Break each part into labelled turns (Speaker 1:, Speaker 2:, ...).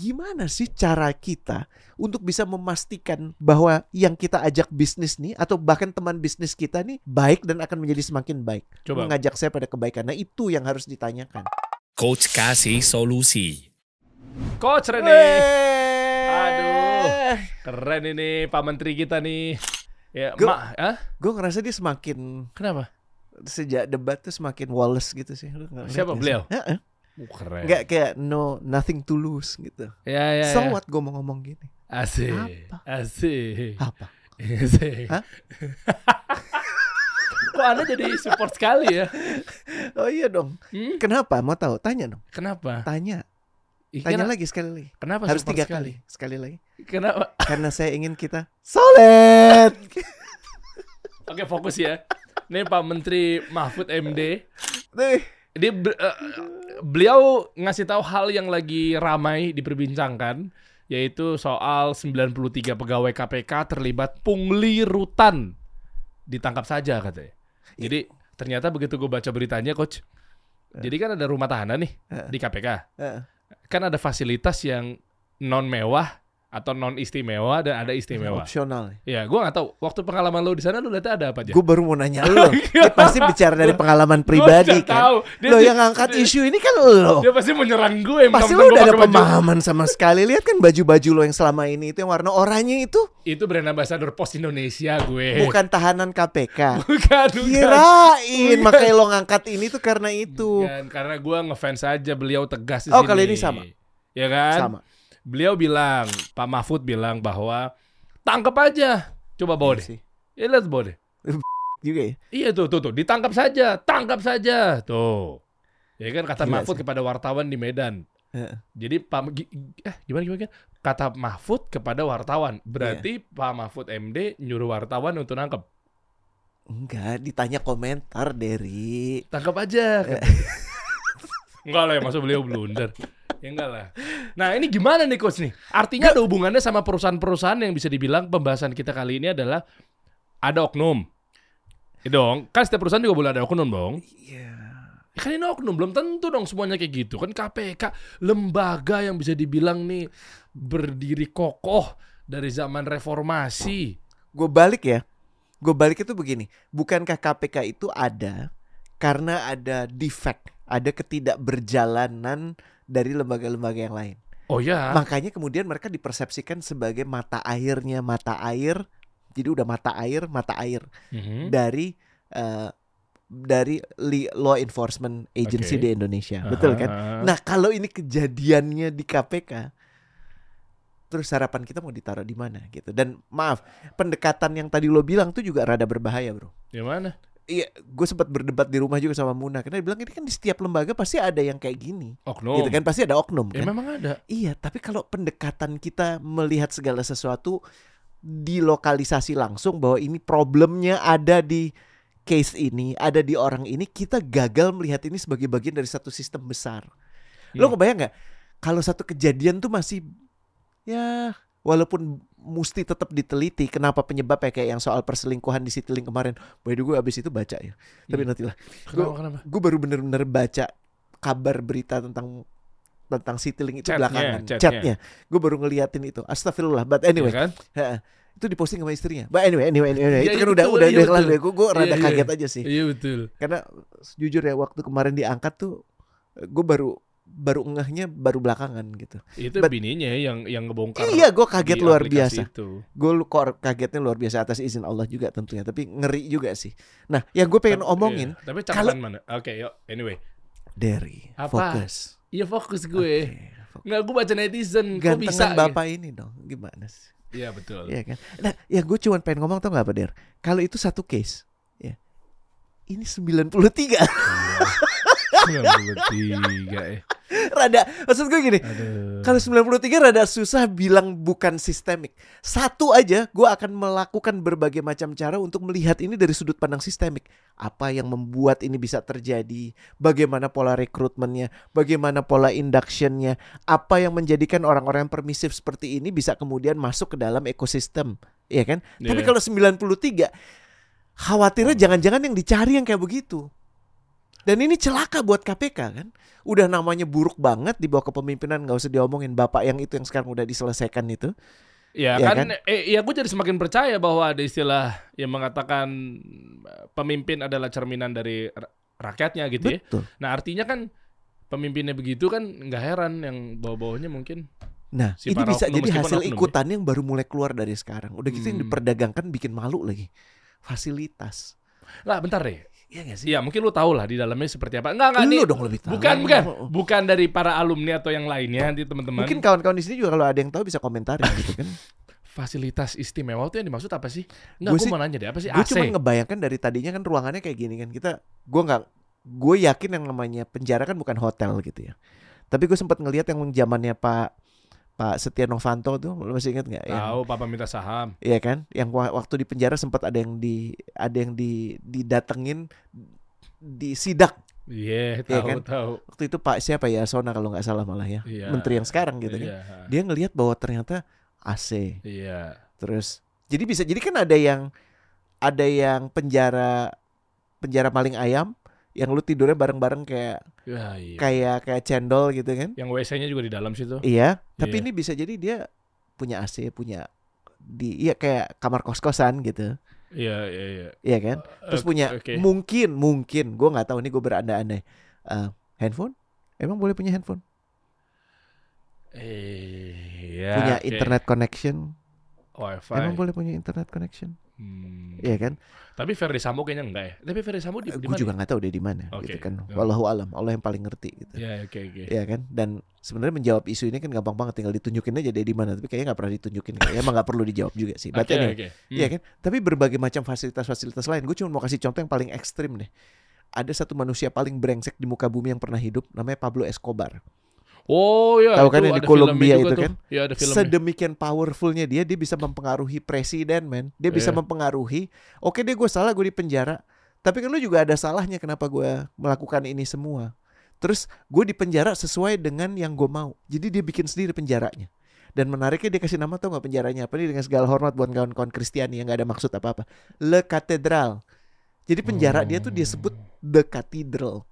Speaker 1: gimana sih cara kita untuk bisa memastikan bahwa yang kita ajak bisnis nih atau bahkan teman bisnis kita nih baik dan akan menjadi semakin baik.
Speaker 2: Coba.
Speaker 1: Mengajak saya pada kebaikan. Nah, itu yang harus ditanyakan.
Speaker 3: Coach kasih solusi.
Speaker 2: Coach Rene. Aduh. Keren ini Pak Menteri kita nih. Ya,
Speaker 1: Gua-
Speaker 2: mak, ah?
Speaker 1: Gue ngerasa dia semakin
Speaker 2: Kenapa?
Speaker 1: sejak debat tuh semakin Wallace gitu sih. Lu
Speaker 2: Siapa, beliau?
Speaker 1: Heeh.
Speaker 2: Keren.
Speaker 1: Nggak kayak no nothing to lose gitu.
Speaker 2: Ya, ya,
Speaker 1: so
Speaker 2: ya.
Speaker 1: what gue mau ngomong gini?
Speaker 2: Asik.
Speaker 1: Apa?
Speaker 2: Asik.
Speaker 1: Apa?
Speaker 2: Asik.
Speaker 1: Hah?
Speaker 2: Kok Anda jadi support sekali ya?
Speaker 1: Oh iya dong.
Speaker 2: Hmm?
Speaker 1: Kenapa? Mau tahu? Tanya dong.
Speaker 2: Kenapa?
Speaker 1: Tanya.
Speaker 2: Ih,
Speaker 1: Tanya
Speaker 2: kena-
Speaker 1: lagi sekali lagi.
Speaker 2: Kenapa
Speaker 1: Harus tiga
Speaker 2: sekali?
Speaker 1: kali. Sekali lagi.
Speaker 2: Kenapa?
Speaker 1: Karena saya ingin kita solid.
Speaker 2: Oke, fokus ya. Ini Pak Menteri Mahfud MD.
Speaker 1: Nih.
Speaker 2: Dia eh, beliau ngasih tahu hal yang lagi ramai diperbincangkan yaitu soal 93 pegawai KPK terlibat pungli rutan ditangkap saja katanya. Jadi ternyata begitu gue baca beritanya coach. Jadi kan ada rumah tahanan nih
Speaker 1: Eh.
Speaker 2: di KPK.
Speaker 1: Heeh.
Speaker 2: Kan ada fasilitas yang non mewah atau non istimewa dan ada istimewa.
Speaker 1: Opsional.
Speaker 2: Ya, gue nggak tahu. Waktu pengalaman lo di sana lo lihatnya ada apa aja?
Speaker 1: Gue baru mau nanya lo. Dia pasti bicara dari pengalaman pribadi kan.
Speaker 2: tahu. Dia-
Speaker 1: Lo
Speaker 2: dia-
Speaker 1: yang angkat
Speaker 2: dia-
Speaker 1: isu ini kan lo.
Speaker 2: Dia pasti mau nyerang gue.
Speaker 1: Pasti lo
Speaker 2: gua
Speaker 1: udah ada
Speaker 2: pakai baju-
Speaker 1: pemahaman sama sekali. Lihat kan baju-baju lo yang selama ini itu yang warna oranye itu
Speaker 2: Itu brand ambassador Pos Indonesia gue.
Speaker 1: bukan tahanan KPK.
Speaker 2: bukan, bukan.
Speaker 1: Kirain makanya lo ngangkat ini tuh karena itu.
Speaker 2: Bukan, karena gue ngefans aja beliau tegas di
Speaker 1: Oh,
Speaker 2: sini.
Speaker 1: kali ini sama.
Speaker 2: Ya kan?
Speaker 1: Sama.
Speaker 2: Beliau bilang, Pak Mahfud bilang bahwa tangkap aja. Coba bawa
Speaker 1: Iya
Speaker 2: deh.
Speaker 1: sih.
Speaker 2: Ya lihat bawa deh.
Speaker 1: Juga ya.
Speaker 2: Iya tuh, tuh, tuh. Ditangkap saja. Tangkap saja. Tuh. Ya kan kata
Speaker 1: Gila
Speaker 2: Mahfud
Speaker 1: sih.
Speaker 2: kepada wartawan di Medan.
Speaker 1: Heeh.
Speaker 2: Jadi Pak eh gimana gimana? Kata Mahfud kepada wartawan. Berarti Pak Mahfud MD nyuruh wartawan untuk nangkep.
Speaker 1: Enggak, ditanya komentar dari
Speaker 2: Tangkap aja. enggak lah ya, masa beliau blunder. Ya enggak lah. Nah ini gimana nih coach nih? Artinya ada hubungannya sama perusahaan-perusahaan yang bisa dibilang pembahasan kita kali ini adalah ada oknum. Ya dong, kan setiap perusahaan juga boleh ada oknum dong.
Speaker 1: Iya.
Speaker 2: Ya kan ini oknum, belum tentu dong semuanya kayak gitu. Kan KPK, lembaga yang bisa dibilang nih berdiri kokoh dari zaman reformasi.
Speaker 1: Gue balik ya. Gue balik itu begini. Bukankah KPK itu ada karena ada defect, ada ketidakberjalanan dari lembaga-lembaga yang lain.
Speaker 2: Oh ya,
Speaker 1: Makanya kemudian mereka dipersepsikan sebagai mata airnya mata air. Jadi udah mata air, mata air
Speaker 2: Mhm.
Speaker 1: dari eh, dari li- law enforcement agency
Speaker 2: Oke.
Speaker 1: di Indonesia. Betul kan?
Speaker 2: Aha.
Speaker 1: Nah, kalau ini kejadiannya di KPK, terus harapan kita mau ditaruh di mana gitu. Dan maaf, pendekatan yang tadi lo bilang tuh juga rada berbahaya, Bro.
Speaker 2: Yang mana?
Speaker 1: Iya, gue sempat berdebat di rumah juga sama Muna karena dia bilang ini kan di setiap lembaga pasti ada yang kayak gini.
Speaker 2: Oknum.
Speaker 1: Gitu kan pasti ada oknum
Speaker 2: Ya
Speaker 1: kan.
Speaker 2: memang ada.
Speaker 1: Iya, tapi kalau pendekatan kita melihat segala sesuatu dilokalisasi langsung bahwa ini problemnya ada di case ini, ada di orang ini, kita gagal melihat ini sebagai bagian dari satu sistem besar. Lo
Speaker 2: Hmm.
Speaker 1: kebayang nggak kalau satu kejadian tuh masih ya walaupun mesti tetap diteliti kenapa penyebabnya kayak yang soal perselingkuhan di Citylink kemarin. By the way, abis itu baca ya. Tapi
Speaker 2: Hmm.
Speaker 1: nantilah. Gue baru bener-bener baca kabar berita tentang tentang Citylink itu
Speaker 2: Chatnya,
Speaker 1: belakangan.
Speaker 2: chatnya.
Speaker 1: Chatnya. Gue baru ngeliatin itu. Astagfirullah. But anyway,
Speaker 2: Ya kan?
Speaker 1: heeh. itu diposting sama istrinya. But anyway, anyway, anyway.
Speaker 2: Iya,
Speaker 1: itu kan
Speaker 2: iya,
Speaker 1: udah
Speaker 2: betul,
Speaker 1: udah
Speaker 2: iya,
Speaker 1: udah kelar
Speaker 2: betul.
Speaker 1: deh. Gue gue rada
Speaker 2: Iya, iya.
Speaker 1: kaget aja sih.
Speaker 2: Iya betul.
Speaker 1: Karena jujur ya waktu kemarin diangkat tuh gue baru baru ngehnya baru belakangan gitu.
Speaker 2: Itu
Speaker 1: But-
Speaker 2: bininya yang yang ngebongkar.
Speaker 1: Iya, gue kaget luar biasa. Gue kok kagetnya luar biasa atas izin Allah juga tentunya. Tapi ngeri juga sih. Nah, yang gue pengen
Speaker 2: Tapi-
Speaker 1: omongin
Speaker 2: iya. Tapi
Speaker 1: kalau-
Speaker 2: mana? Oke, yuk. Anyway. Apa?
Speaker 1: fokus.
Speaker 2: Iya fokus gue.
Speaker 1: Oke, fokus.
Speaker 2: Nggak, gue baca netizen.
Speaker 1: Gantengan
Speaker 2: bisa?
Speaker 1: bapak ini dong, gimana sih?
Speaker 2: gitu? Iya betul.
Speaker 1: Iya kan? Nah, ya gue cuma pengen ngomong tau gak apa Der? Kalau itu satu case, ya. Ini 93.
Speaker 2: 93 eh.
Speaker 1: rada maksud gue gini,
Speaker 2: Aduh.
Speaker 1: kalau 93 rada susah bilang bukan sistemik. Satu aja gue akan melakukan berbagai macam cara untuk melihat ini dari sudut pandang sistemik. Apa yang membuat ini bisa terjadi? Bagaimana pola rekrutmennya? Bagaimana pola inductionnya? Apa yang menjadikan orang-orang yang permisif seperti ini bisa kemudian masuk ke dalam ekosistem? Iya kan? Tapi
Speaker 2: Iya.
Speaker 1: kalau 93 khawatirnya jangan-jangan yang dicari yang kayak begitu. Dan ini celaka buat KPK kan. Udah namanya buruk banget di bawah kepemimpinan nggak usah diomongin bapak yang itu yang sekarang udah diselesaikan itu.
Speaker 2: Ya,
Speaker 1: Ya
Speaker 2: kan, eh, ya gue jadi semakin percaya bahwa ada istilah yang mengatakan eh, pemimpin adalah cerminan dari ra- rakyatnya gitu ya.
Speaker 1: Betul.
Speaker 2: Nah artinya kan pemimpinnya begitu kan nggak heran yang bawa-bawanya mungkin.
Speaker 1: Nah,
Speaker 2: Si
Speaker 1: ini bisa
Speaker 2: oknum,
Speaker 1: jadi hasil
Speaker 2: oknum ya.
Speaker 1: ikutan yang baru mulai keluar dari sekarang. Udah gitu yang
Speaker 2: Hmm.
Speaker 1: diperdagangkan bikin malu lagi. Fasilitas.
Speaker 2: Lah bentar deh.
Speaker 1: Iya gak sih?
Speaker 2: Iya mungkin lu tahu lah di dalamnya seperti apa. Enggak enggak
Speaker 1: Lu
Speaker 2: nih.
Speaker 1: dong lebih tahu.
Speaker 2: Bukan bukan.
Speaker 1: Oh, oh.
Speaker 2: Bukan dari para alumni atau yang lainnya nanti teman-teman.
Speaker 1: Mungkin kawan-kawan di sini juga kalau ada yang tahu bisa komentarin gitu kan.
Speaker 2: fasilitas istimewa itu yang dimaksud apa sih? Enggak,
Speaker 1: Gua
Speaker 2: gue
Speaker 1: sih-
Speaker 2: mau nanya deh, apa sih
Speaker 1: gue
Speaker 2: AC?
Speaker 1: cuma ngebayangkan dari tadinya kan ruangannya kayak gini kan kita gue nggak gue yakin yang namanya penjara kan bukan hotel gitu ya tapi gue sempat ngelihat yang zamannya Pak Pak Setia Novanto tuh lu masih ingat nggak
Speaker 2: Tahu papa minta saham.
Speaker 1: Iya kan yang wa- waktu di penjara sempat ada yang di ada yang di didatengin di sidak
Speaker 2: Iya,
Speaker 1: Iya
Speaker 2: tahu
Speaker 1: kan?
Speaker 2: tahu.
Speaker 1: waktu itu Pak siapa ya Sona kalau nggak salah malah ya
Speaker 2: Iya.
Speaker 1: menteri yang sekarang gitu kan
Speaker 2: Iya.
Speaker 1: dia ngelihat bahwa ternyata AC
Speaker 2: Iya.
Speaker 1: Terus jadi bisa jadi kan ada yang ada yang penjara penjara maling ayam yang lu tidurnya bareng-bareng kayak
Speaker 2: Ya, iya.
Speaker 1: kayak kayak cendol gitu kan.
Speaker 2: Yang WC-nya juga di dalam situ.
Speaker 1: Iya, tapi
Speaker 2: Iya.
Speaker 1: ini bisa jadi dia punya AC, punya di iya kayak kamar kos-kosan gitu.
Speaker 2: Iya, iya, iya.
Speaker 1: Iya kan? Terus
Speaker 2: Oke,
Speaker 1: punya
Speaker 2: oke.
Speaker 1: mungkin mungkin gua nggak tahu ini gue berandai-andai. Eh, handphone? Emang boleh punya handphone?
Speaker 2: Eh, iya.
Speaker 1: punya
Speaker 2: oke.
Speaker 1: internet connection?
Speaker 2: wifi.
Speaker 1: Emang boleh punya internet connection?
Speaker 2: Hmm.
Speaker 1: Iya kan?
Speaker 2: Tapi Ferry Sambo kayaknya enggak ya. Tapi Ferry Sambo di, di
Speaker 1: Gue
Speaker 2: mana?
Speaker 1: juga nggak tahu dia di mana
Speaker 2: Oke.
Speaker 1: gitu kan. Wallahu alam, Allah yang paling ngerti gitu.
Speaker 2: Ya, oke oke.
Speaker 1: Iya kan? Dan sebenarnya menjawab isu ini kan gampang banget tinggal ditunjukin aja dia di mana, tapi kayaknya nggak pernah ditunjukin. Kayaknya emang nggak perlu dijawab juga sih.
Speaker 2: Oke,
Speaker 1: anyway,
Speaker 2: oke. Hmm.
Speaker 1: Iya kan? Tapi berbagai macam fasilitas-fasilitas lain. Gue cuma mau kasih contoh yang paling ekstrim deh. Ada satu manusia paling brengsek di muka bumi yang pernah hidup namanya Pablo Escobar.
Speaker 2: Oh iya,
Speaker 1: Tahu kan yang di Kolombia itu
Speaker 2: tuh.
Speaker 1: kan?
Speaker 2: Iya, ada filmnya.
Speaker 1: Sedemikian powerfulnya dia, dia bisa mempengaruhi presiden, men. Dia bisa
Speaker 2: Iya.
Speaker 1: mempengaruhi. Oke deh, gue salah, gue di penjara. Tapi kan lu juga ada salahnya kenapa gue melakukan ini semua. Terus gue di penjara sesuai dengan yang gue mau. Jadi dia bikin sendiri penjaranya. Dan menariknya dia kasih nama tau gak penjaranya apa nih dengan segala hormat buat kawan-kawan Kristiani yang gak ada maksud apa-apa. Le Cathedral. Jadi penjara dia tuh dia sebut The Cathedral.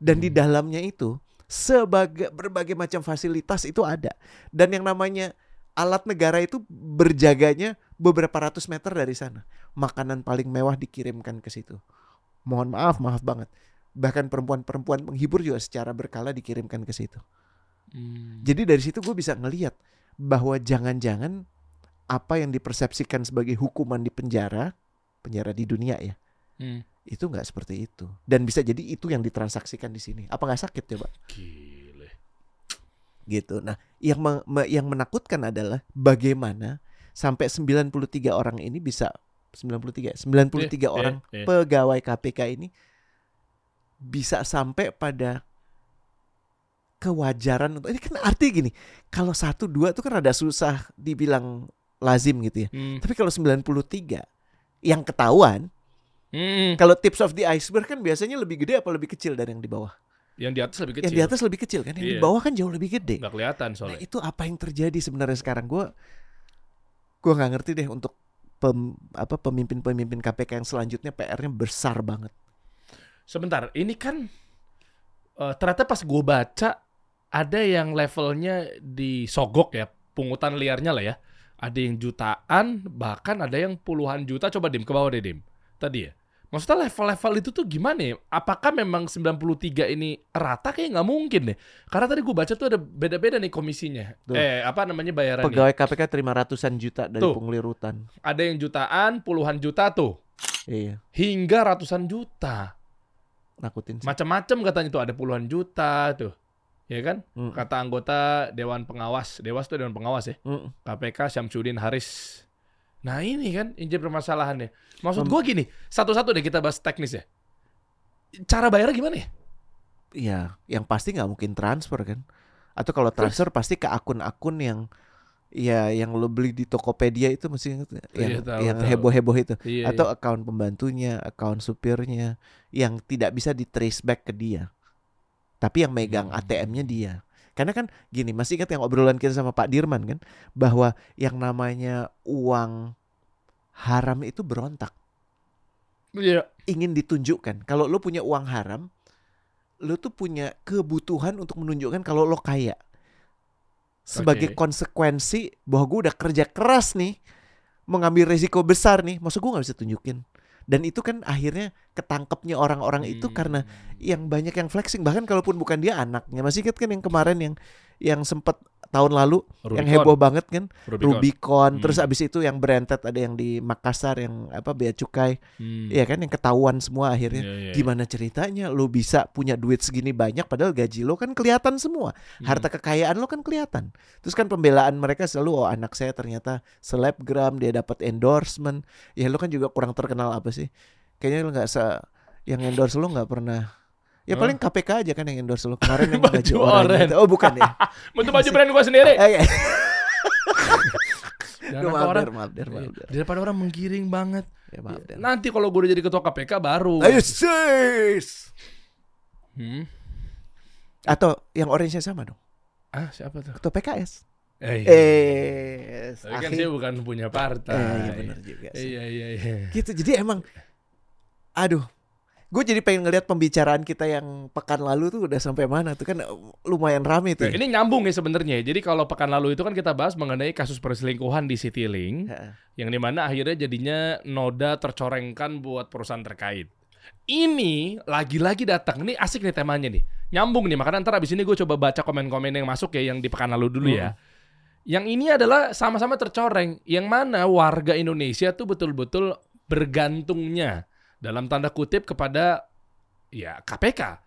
Speaker 1: Dan di dalamnya itu sebagai berbagai macam fasilitas itu ada. Dan yang namanya alat negara itu berjaganya beberapa ratus meter dari sana. Makanan paling mewah dikirimkan ke situ. Mohon maaf, maaf banget. Bahkan perempuan-perempuan penghibur juga secara berkala dikirimkan ke situ.
Speaker 2: Hmm.
Speaker 1: Jadi dari situ gue bisa ngeliat bahwa jangan-jangan apa yang dipersepsikan sebagai hukuman di penjara, penjara di dunia ya,
Speaker 2: Hmm.
Speaker 1: Itu nggak seperti itu. Dan bisa jadi itu yang ditransaksikan di sini. Apa nggak sakit coba?
Speaker 2: Gile.
Speaker 1: gitu. Nah, yang me- yang menakutkan adalah bagaimana sampai 93 orang ini bisa 93 93
Speaker 2: Iya,
Speaker 1: orang
Speaker 2: iya, iya.
Speaker 1: pegawai KPK ini bisa sampai pada kewajaran untuk ini kan arti gini. Kalau satu dua tuh kan ada susah dibilang lazim gitu ya.
Speaker 2: Hmm.
Speaker 1: Tapi kalau 93 yang ketahuan,
Speaker 2: Hmm.
Speaker 1: kalau tips of the iceberg kan biasanya lebih gede apa lebih kecil dari yang di bawah?
Speaker 2: Yang di atas lebih kecil.
Speaker 1: Yang di atas lebih kecil kan, yang di
Speaker 2: Iya.
Speaker 1: bawah kan jauh lebih gede.
Speaker 2: nggak kelihatan
Speaker 1: Nah,
Speaker 2: soalnya.
Speaker 1: itu apa yang terjadi sebenarnya sekarang? Gue gue nggak ngerti deh untuk pem, apa pemimpin-pemimpin KPK yang selanjutnya PR-nya besar banget.
Speaker 2: Sebentar, ini kan eh, ternyata pas gue baca ada yang levelnya disogok ya, pungutan liarnya lah ya. Ada yang jutaan, bahkan ada yang puluhan juta. Coba dim ke bawah deh dim. Tadi ya. Maksudnya level-level itu tuh gimana ya? Apakah memang 93 ini rata? Kayak nggak mungkin deh. Karena tadi gue baca tuh ada beda-beda nih komisinya.
Speaker 1: Tuh.
Speaker 2: Eh, apa namanya bayarannya?
Speaker 1: Pegawai KPK terima ratusan juta dari
Speaker 2: Tuh.
Speaker 1: pungli rutan.
Speaker 2: Ada yang jutaan, puluhan juta tuh.
Speaker 1: Iya,
Speaker 2: Hingga ratusan juta.
Speaker 1: nakutin sih.
Speaker 2: Macam-macam katanya tuh ada puluhan juta tuh. Ya kan?
Speaker 1: Mm,
Speaker 2: Kata anggota Dewan Pengawas. Dewas tuh Dewan Pengawas ya.
Speaker 1: mm.
Speaker 2: KPK Syamsuddin Haris. Nah ini kan injil permasalahannya. Maksud gua gini, satu-satu deh kita bahas teknis ya. Cara bayarnya gimana ya?
Speaker 1: Iya, yang pasti nggak mungkin transfer kan? Atau kalau transfer pasti ke akun-akun yang ya yang lo beli di Tokopedia itu mesti yang
Speaker 2: Iya, tahu,
Speaker 1: yang
Speaker 2: tahu.
Speaker 1: heboh-heboh itu.
Speaker 2: Iya,
Speaker 1: Atau akun pembantunya, akun supirnya yang tidak bisa di trace back ke dia. Tapi yang megang
Speaker 2: Hmm.
Speaker 1: ATM-nya dia. Karena kan gini, masih ingat yang obrolan kita sama Pak Dirman kan bahwa yang namanya uang haram itu berontak.
Speaker 2: Iya.
Speaker 1: ingin ditunjukkan kalau lo punya uang haram lo tuh punya kebutuhan untuk menunjukkan kalau lo kaya sebagai
Speaker 2: Oke.
Speaker 1: konsekuensi bahwa gue udah kerja keras nih mengambil resiko besar nih maksud gue nggak bisa tunjukin dan itu kan akhirnya ketangkepnya orang-orang itu
Speaker 2: Hmm.
Speaker 1: karena yang banyak yang flexing bahkan kalaupun bukan dia anaknya masih ingat kan yang kemarin yang yang sempat tahun lalu yang
Speaker 2: Rubicon.
Speaker 1: heboh banget kan
Speaker 2: Rubicon.
Speaker 1: Rubicon, terus
Speaker 2: Hmm.
Speaker 1: abis itu yang berentet ada yang di Makassar yang apa bea cukai
Speaker 2: Hmm.
Speaker 1: ya kan yang ketahuan semua akhirnya
Speaker 2: Iya, iya, iya.
Speaker 1: gimana ceritanya lo bisa punya duit segini banyak padahal gaji lo kan kelihatan semua
Speaker 2: Hmm.
Speaker 1: harta kekayaan lo kan kelihatan terus kan pembelaan mereka selalu oh anak saya ternyata selebgram dia dapat endorsement ya lo kan juga kurang terkenal apa sih kayaknya lo nggak se yang endorse lo nggak pernah ya
Speaker 2: Hah?
Speaker 1: paling KPK aja kan yang endorse lo kemarin yang
Speaker 2: Baju
Speaker 1: baju oranye
Speaker 2: oren.
Speaker 1: itu. oh bukan ya
Speaker 2: Itu baju brand gua sendiri. Apa
Speaker 1: maaf
Speaker 2: orang
Speaker 1: maaf der, maaf
Speaker 2: daripada orang menggiring banget.
Speaker 1: Ya, maaf der.
Speaker 2: Nanti kalau gue udah jadi ketua KPK baru.
Speaker 1: Ayo sis.
Speaker 2: Hmm.
Speaker 1: Atau yang orange sama dong.
Speaker 2: Ah, siapa tuh?
Speaker 1: Ketua PKS.
Speaker 2: Eh,
Speaker 1: Eh,
Speaker 2: Tapi kan saya bukan punya partai.
Speaker 1: Eh, iya benar juga sih.
Speaker 2: Iya, iya, iya.
Speaker 1: Gitu. Jadi emang aduh. Gue jadi pengen ngelihat pembicaraan kita yang pekan lalu tuh udah sampai mana tuh kan lumayan rame tuh.
Speaker 2: Nah, ini nyambung ya sebenarnya. Jadi kalau pekan lalu itu kan kita bahas mengenai kasus perselingkuhan di Citylink, yang di mana akhirnya jadinya noda tercorengkan buat perusahaan terkait. Ini lagi-lagi datang. Ini asik nih temanya nih. Nyambung nih. Makanya ntar abis ini gue coba baca komen-komen yang masuk ya yang di pekan lalu dulu ya. Yang ini adalah sama-sama tercoreng. Yang mana warga Indonesia tuh betul-betul bergantungnya dalam tanda kutip kepada ya KPK.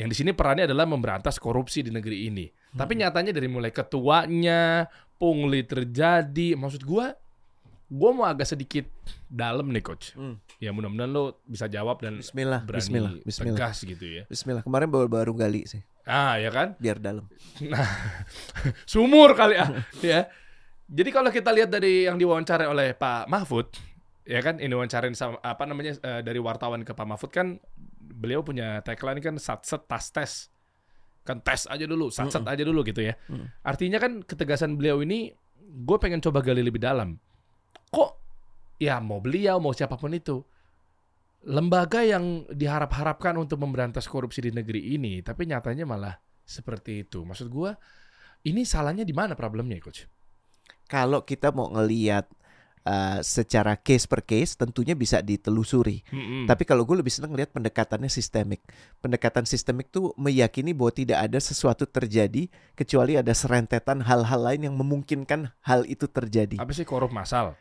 Speaker 2: Yang di sini perannya adalah memberantas korupsi di negeri ini. Tapi nyatanya dari mulai ketuanya, pungli terjadi. Maksud gua, gua mau agak sedikit dalam nih coach.
Speaker 1: Hmm.
Speaker 2: Ya mudah-mudahan lo bisa jawab dan
Speaker 1: Bismillah,
Speaker 2: berani
Speaker 1: bismillah, bismillah.
Speaker 2: tegas gitu ya.
Speaker 1: Bismillah. Kemarin baru-baru gali sih,
Speaker 2: Ah ya kan?
Speaker 1: biar dalam.
Speaker 2: Sumur kali ya. ya. Jadi kalau kita lihat dari yang diwawancarai oleh Pak Mahfud, ya kan ini wawancarin sama apa namanya eh, dari wartawan ke Pak Mahfud kan beliau punya tagline kan satset tas tes. Kan tes aja dulu, satset aja dulu gitu ya.
Speaker 1: Mm.
Speaker 2: Artinya kan ketegasan beliau ini gue pengen coba gali lebih dalam. Kok ya mau beliau mau siapa pun itu lembaga yang diharap-harapkan untuk memberantas korupsi di negeri ini, tapi nyatanya malah seperti itu. Maksud gua, ini salahnya di mana problemnya, coach?
Speaker 1: Kalau kita mau ngelihat uh, secara case per case, tentunya bisa ditelusuri.
Speaker 2: Hmm.
Speaker 1: Tapi kalau gue lebih senang lihat pendekatannya sistemik. Pendekatan sistemik tuh meyakini bahwa tidak ada sesuatu terjadi kecuali ada serentetan hal-hal lain yang memungkinkan hal itu terjadi.
Speaker 2: apa sih korup masal?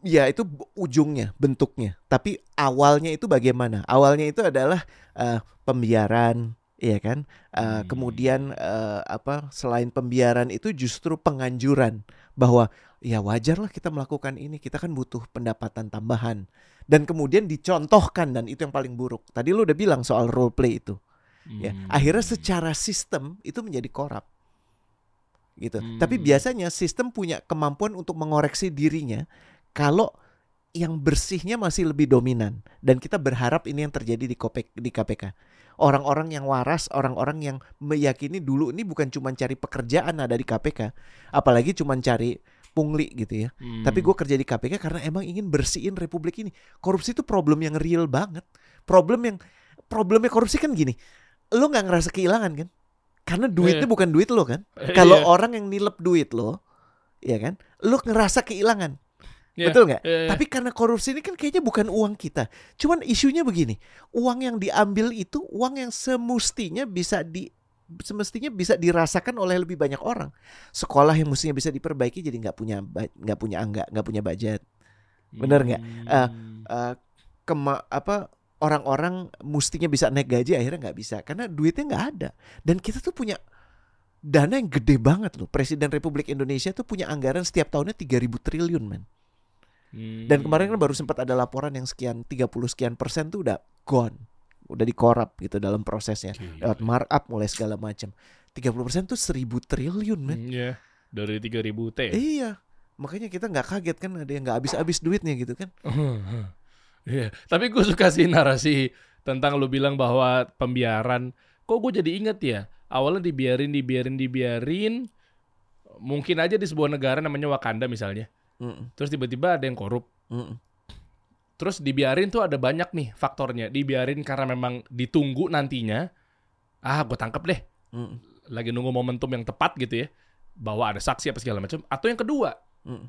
Speaker 1: Ya itu ujungnya, bentuknya. Tapi awalnya itu bagaimana? Awalnya itu adalah eh, pembiaran, ya kan? Eh,
Speaker 2: Hmm.
Speaker 1: Kemudian eh, apa? Selain pembiaran itu justru penganjuran bahwa ya wajarlah kita melakukan ini. Kita kan butuh pendapatan tambahan. Dan kemudian dicontohkan dan itu yang paling buruk. Tadi lu udah bilang soal role play itu. Ya,
Speaker 2: Hmm.
Speaker 1: akhirnya secara sistem itu menjadi korup. Gitu.
Speaker 2: Hmm.
Speaker 1: Tapi biasanya sistem punya kemampuan untuk mengoreksi dirinya kalau yang bersihnya masih lebih dominan dan kita berharap ini yang terjadi di KPK, di KPK. Orang-orang yang waras, orang-orang yang meyakini dulu ini bukan cuma cari pekerjaan ada di KPK, apalagi cuma cari pungli gitu ya.
Speaker 2: Hmm.
Speaker 1: Tapi gue kerja di KPK karena emang ingin bersihin republik ini. Korupsi itu problem yang real banget. Problem yang problemnya korupsi kan gini. Lo nggak ngerasa kehilangan kan? Karena duitnya
Speaker 2: Iya.
Speaker 1: bukan duit lo kan.
Speaker 2: Eh,
Speaker 1: Kalau
Speaker 2: iya.
Speaker 1: orang yang nilep duit lo, ya kan? Lo ngerasa kehilangan.
Speaker 2: Iya,
Speaker 1: Betul nggak?
Speaker 2: iya, iya.
Speaker 1: Tapi karena korupsi ini kan kayaknya bukan uang kita. Cuman isunya begini, uang yang diambil itu uang yang semestinya bisa di semestinya bisa dirasakan oleh lebih banyak orang. Sekolah yang mestinya bisa diperbaiki jadi nggak punya nggak punya angga nggak punya budget. bener nggak?
Speaker 2: Hmm.
Speaker 1: Eh, kema apa orang-orang mestinya bisa naik gaji akhirnya nggak bisa karena duitnya nggak ada. Dan kita tuh punya dana yang gede banget loh. Presiden Republik Indonesia tuh punya anggaran setiap tahunnya 3000 triliun men.
Speaker 2: Hmm.
Speaker 1: Dan kemarin kan baru sempat ada laporan yang sekian 30 sekian persen tuh udah gone. Udah dikorap gitu dalam prosesnya.
Speaker 2: Gila.
Speaker 1: Lewat markup mulai segala macam. 30 persen tuh 1000 triliun men.
Speaker 2: Iya. Dari 3000 T.
Speaker 1: Iya. Makanya kita nggak kaget kan ada yang nggak habis-habis duitnya gitu kan.
Speaker 2: Iya, tapi gue suka sih narasi tentang lu bilang bahwa pembiaran. Kok gue jadi inget ya, awalnya dibiarin, dibiarin, dibiarin. Mungkin aja di sebuah negara namanya Wakanda misalnya.
Speaker 1: Mm-mm,
Speaker 2: Terus tiba-tiba ada yang korup.
Speaker 1: mm-mm.
Speaker 2: Terus dibiarin tuh ada banyak nih faktornya. Dibiarin karena memang ditunggu nantinya. Ah, gue tangkep deh.
Speaker 1: Mm,
Speaker 2: Lagi nunggu momentum yang tepat gitu ya. Bahwa ada saksi apa segala macam. Atau yang kedua,
Speaker 1: mm.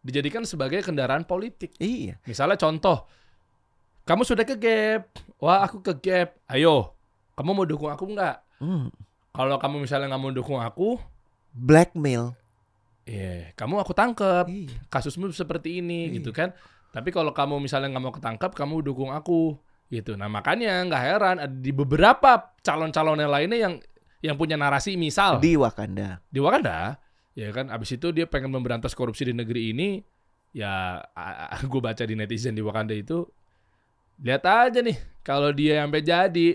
Speaker 2: dijadikan sebagai kendaraan politik.
Speaker 1: Iya.
Speaker 2: Misalnya contoh, kamu sudah ke Gap. Wah, aku ke Gap. Ayo, kamu mau dukung aku nggak?
Speaker 1: Mm.
Speaker 2: Kalau kamu misalnya nggak mau dukung aku,
Speaker 1: Blackmail.
Speaker 2: eh kamu aku tangkep.
Speaker 1: Iya.
Speaker 2: Kasusmu seperti ini
Speaker 1: Iya.
Speaker 2: gitu kan. Tapi kalau kamu misalnya nggak mau ketangkap, kamu dukung aku gitu. Nah makanya nggak heran ada di beberapa calon-calon yang lainnya yang yang punya narasi misal di,
Speaker 1: Di Wakanda.
Speaker 2: Wakanda, ya kan. Abis itu dia pengen memberantas korupsi di negeri ini. Ya, gue baca di netizen di Wakanda itu, lihat aja nih kalau dia sampai jadi,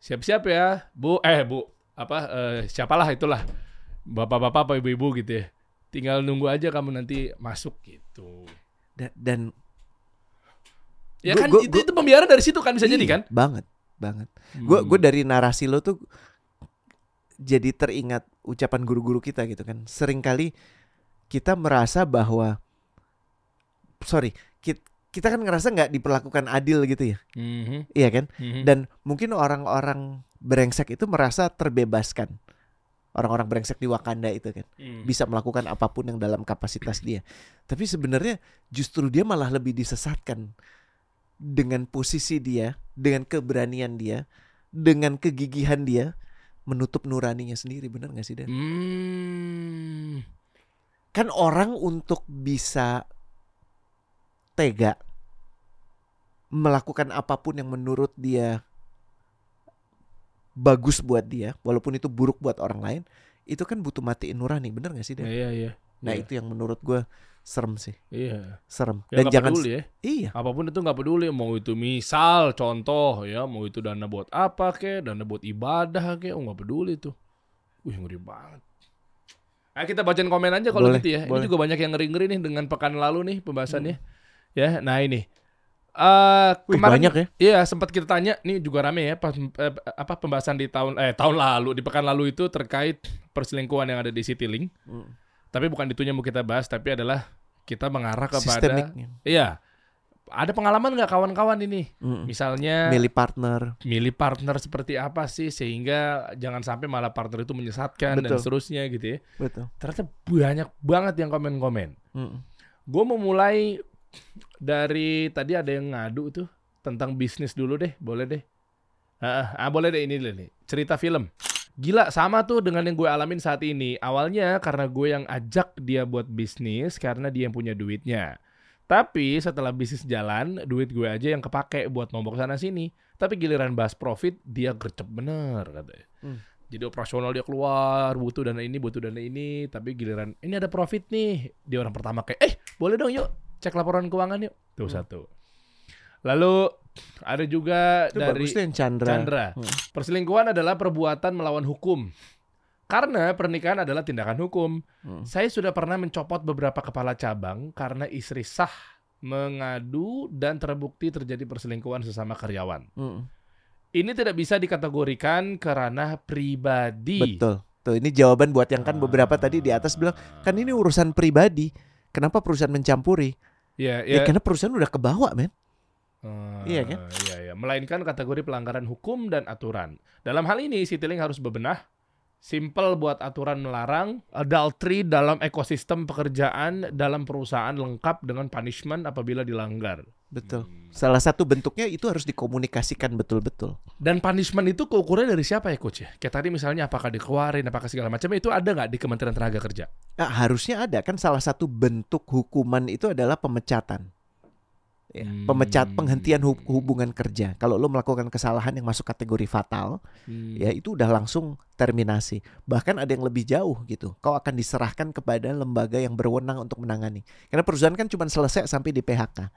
Speaker 2: siap-siap ya, bu, eh bu, apa, eh, siapalah itulah, bapak-bapak apa ibu-ibu gitu ya. Tinggal nunggu aja kamu nanti masuk gitu.
Speaker 1: Da- Dan,
Speaker 2: Ya
Speaker 1: Gua-
Speaker 2: kan
Speaker 1: gua-
Speaker 2: itu,
Speaker 1: gua-
Speaker 2: itu pembiaran dari situ kan bisa jadi
Speaker 1: Iya,
Speaker 2: kan?
Speaker 1: Banget, banget. Gue
Speaker 2: Hmm.
Speaker 1: gue dari narasi lo tuh jadi teringat ucapan guru-guru kita gitu kan. Seringkali kita merasa bahwa sorry, kita, kita kan ngerasa nggak diperlakukan adil gitu ya.
Speaker 2: Mhm,
Speaker 1: Iya kan?
Speaker 2: mhm.
Speaker 1: Dan mungkin orang-orang brengsek itu merasa terbebaskan. Orang-orang brengsek di Wakanda itu kan
Speaker 2: Hmm.
Speaker 1: bisa melakukan apa pun yang dalam kapasitas dia. Tapi sebenarnya justru dia malah lebih disesatkan dengan posisi dia, dengan keberanian dia, dengan kegigihan dia menutup nuraninya sendiri, benar nggak sih Dan?
Speaker 2: Hmm.
Speaker 1: Kan orang untuk bisa tega melakukan apa pun yang menurut dia bagus buat dia, walaupun itu buruk buat orang lain, itu kan butuh matiin nurani, benar nggak sih Dan?
Speaker 2: Iya iya.
Speaker 1: Nah
Speaker 2: Iya.
Speaker 1: itu yang menurut gue serem sih,
Speaker 2: Iya.
Speaker 1: serem.
Speaker 2: Ya,
Speaker 1: Dan jangan
Speaker 2: peduli ya.
Speaker 1: iya,
Speaker 2: Apa pun itu nggak peduli. Mau itu misal, contoh ya, mau itu dana buat apa kek, dana buat ibadah kek, oh nggak peduli tuh. Wih ngeri banget. Nah, kita bacain komen aja kalau gitu ya.
Speaker 1: boleh.
Speaker 2: Ini juga banyak yang ngeri-ngeri nih dengan pekan lalu nih pembahasannya.
Speaker 1: Hmm.
Speaker 2: Ya, nah ini. Eh
Speaker 1: Wih,
Speaker 2: kemarin
Speaker 1: banyak ya.
Speaker 2: Iya, sempat kita tanya, nih juga rame ya pas eh, apa pembahasan di tahun eh tahun lalu, di pekan lalu itu terkait perselingkuhan yang ada di Citylink.
Speaker 1: Mm.
Speaker 2: Tapi bukan itunya mau kita bahas, tapi adalah kita mengarah kepada
Speaker 1: Sistemiknya.
Speaker 2: Iya. Ada pengalaman nggak kawan-kawan ini?
Speaker 1: Mm.
Speaker 2: Misalnya
Speaker 1: Milih partner.
Speaker 2: milih partner seperti apa sih sehingga jangan sampai malah partner itu menyesatkan dan
Speaker 1: Betul.
Speaker 2: seterusnya gitu ya.
Speaker 1: Betul.
Speaker 2: Ternyata banyak banget yang komen-komen.
Speaker 1: Mm.
Speaker 2: Gue mau mulai dari tadi ada yang ngadu tuh tentang bisnis dulu deh, boleh deh. Ah, ah, boleh deh ini dulu nih. Cerita film. Gila sama tuh dengan yang gue alamin saat ini. Awalnya karena gue yang ajak dia buat bisnis karena dia yang punya duitnya. Tapi setelah bisnis jalan, duit gue aja yang kepake buat nombok sana sini. Tapi giliran bahas profit, dia gercep bener katanya.
Speaker 1: Hmm.
Speaker 2: Jadi operasional dia keluar, butuh dana ini, butuh dana ini. Tapi giliran, ini ada profit nih. Dia orang pertama kayak, eh boleh dong yuk, cek laporan keuangan yuk. Tuh
Speaker 1: Hmm.
Speaker 2: satu. Lalu ada juga
Speaker 1: Itu
Speaker 2: dari
Speaker 1: tuh yang Chandra.
Speaker 2: Chandra.
Speaker 1: Hmm.
Speaker 2: Perselingkuhan adalah perbuatan melawan hukum. Karena pernikahan adalah tindakan hukum.
Speaker 1: Hmm.
Speaker 2: Saya sudah pernah mencopot beberapa kepala cabang karena istri sah mengadu dan terbukti terjadi perselingkuhan sesama karyawan.
Speaker 1: Mm.
Speaker 2: Ini tidak bisa dikategorikan ke ranah pribadi.
Speaker 1: Betul. Tuh ini jawaban buat yang kan beberapa
Speaker 2: Ah.
Speaker 1: tadi di atas bilang kan ini urusan pribadi. Kenapa perusahaan mencampuri?
Speaker 2: Ya,
Speaker 1: Ya,
Speaker 2: ya.
Speaker 1: karena perusahaan udah kebawa, men.
Speaker 2: Eh,
Speaker 1: Iya kan?
Speaker 2: Iya, iya. Melainkan kategori pelanggaran hukum dan aturan. Dalam hal ini, Citylink harus bebenah. Simple buat aturan melarang. Adultery dalam ekosistem pekerjaan dalam perusahaan lengkap dengan punishment apabila dilanggar.
Speaker 1: Betul.
Speaker 2: Hmm.
Speaker 1: Salah satu bentuknya itu harus dikomunikasikan betul-betul.
Speaker 2: Dan punishment itu keukuran dari siapa ya coach ya? Kayak tadi misalnya apakah dikeluarin, apakah segala macam itu ada nggak di Kementerian Tenaga Kerja?
Speaker 1: Nah, harusnya ada kan salah satu bentuk hukuman itu adalah pemecatan. Ya,
Speaker 2: Hmm.
Speaker 1: Pemecat penghentian hu- hubungan kerja. Kalau lo melakukan kesalahan yang masuk kategori fatal,
Speaker 2: Hmm.
Speaker 1: ya itu udah langsung terminasi. Bahkan ada yang lebih jauh gitu. Kau akan diserahkan kepada lembaga yang berwenang untuk menangani. Karena perusahaan kan cuma selesai sampai di PHK.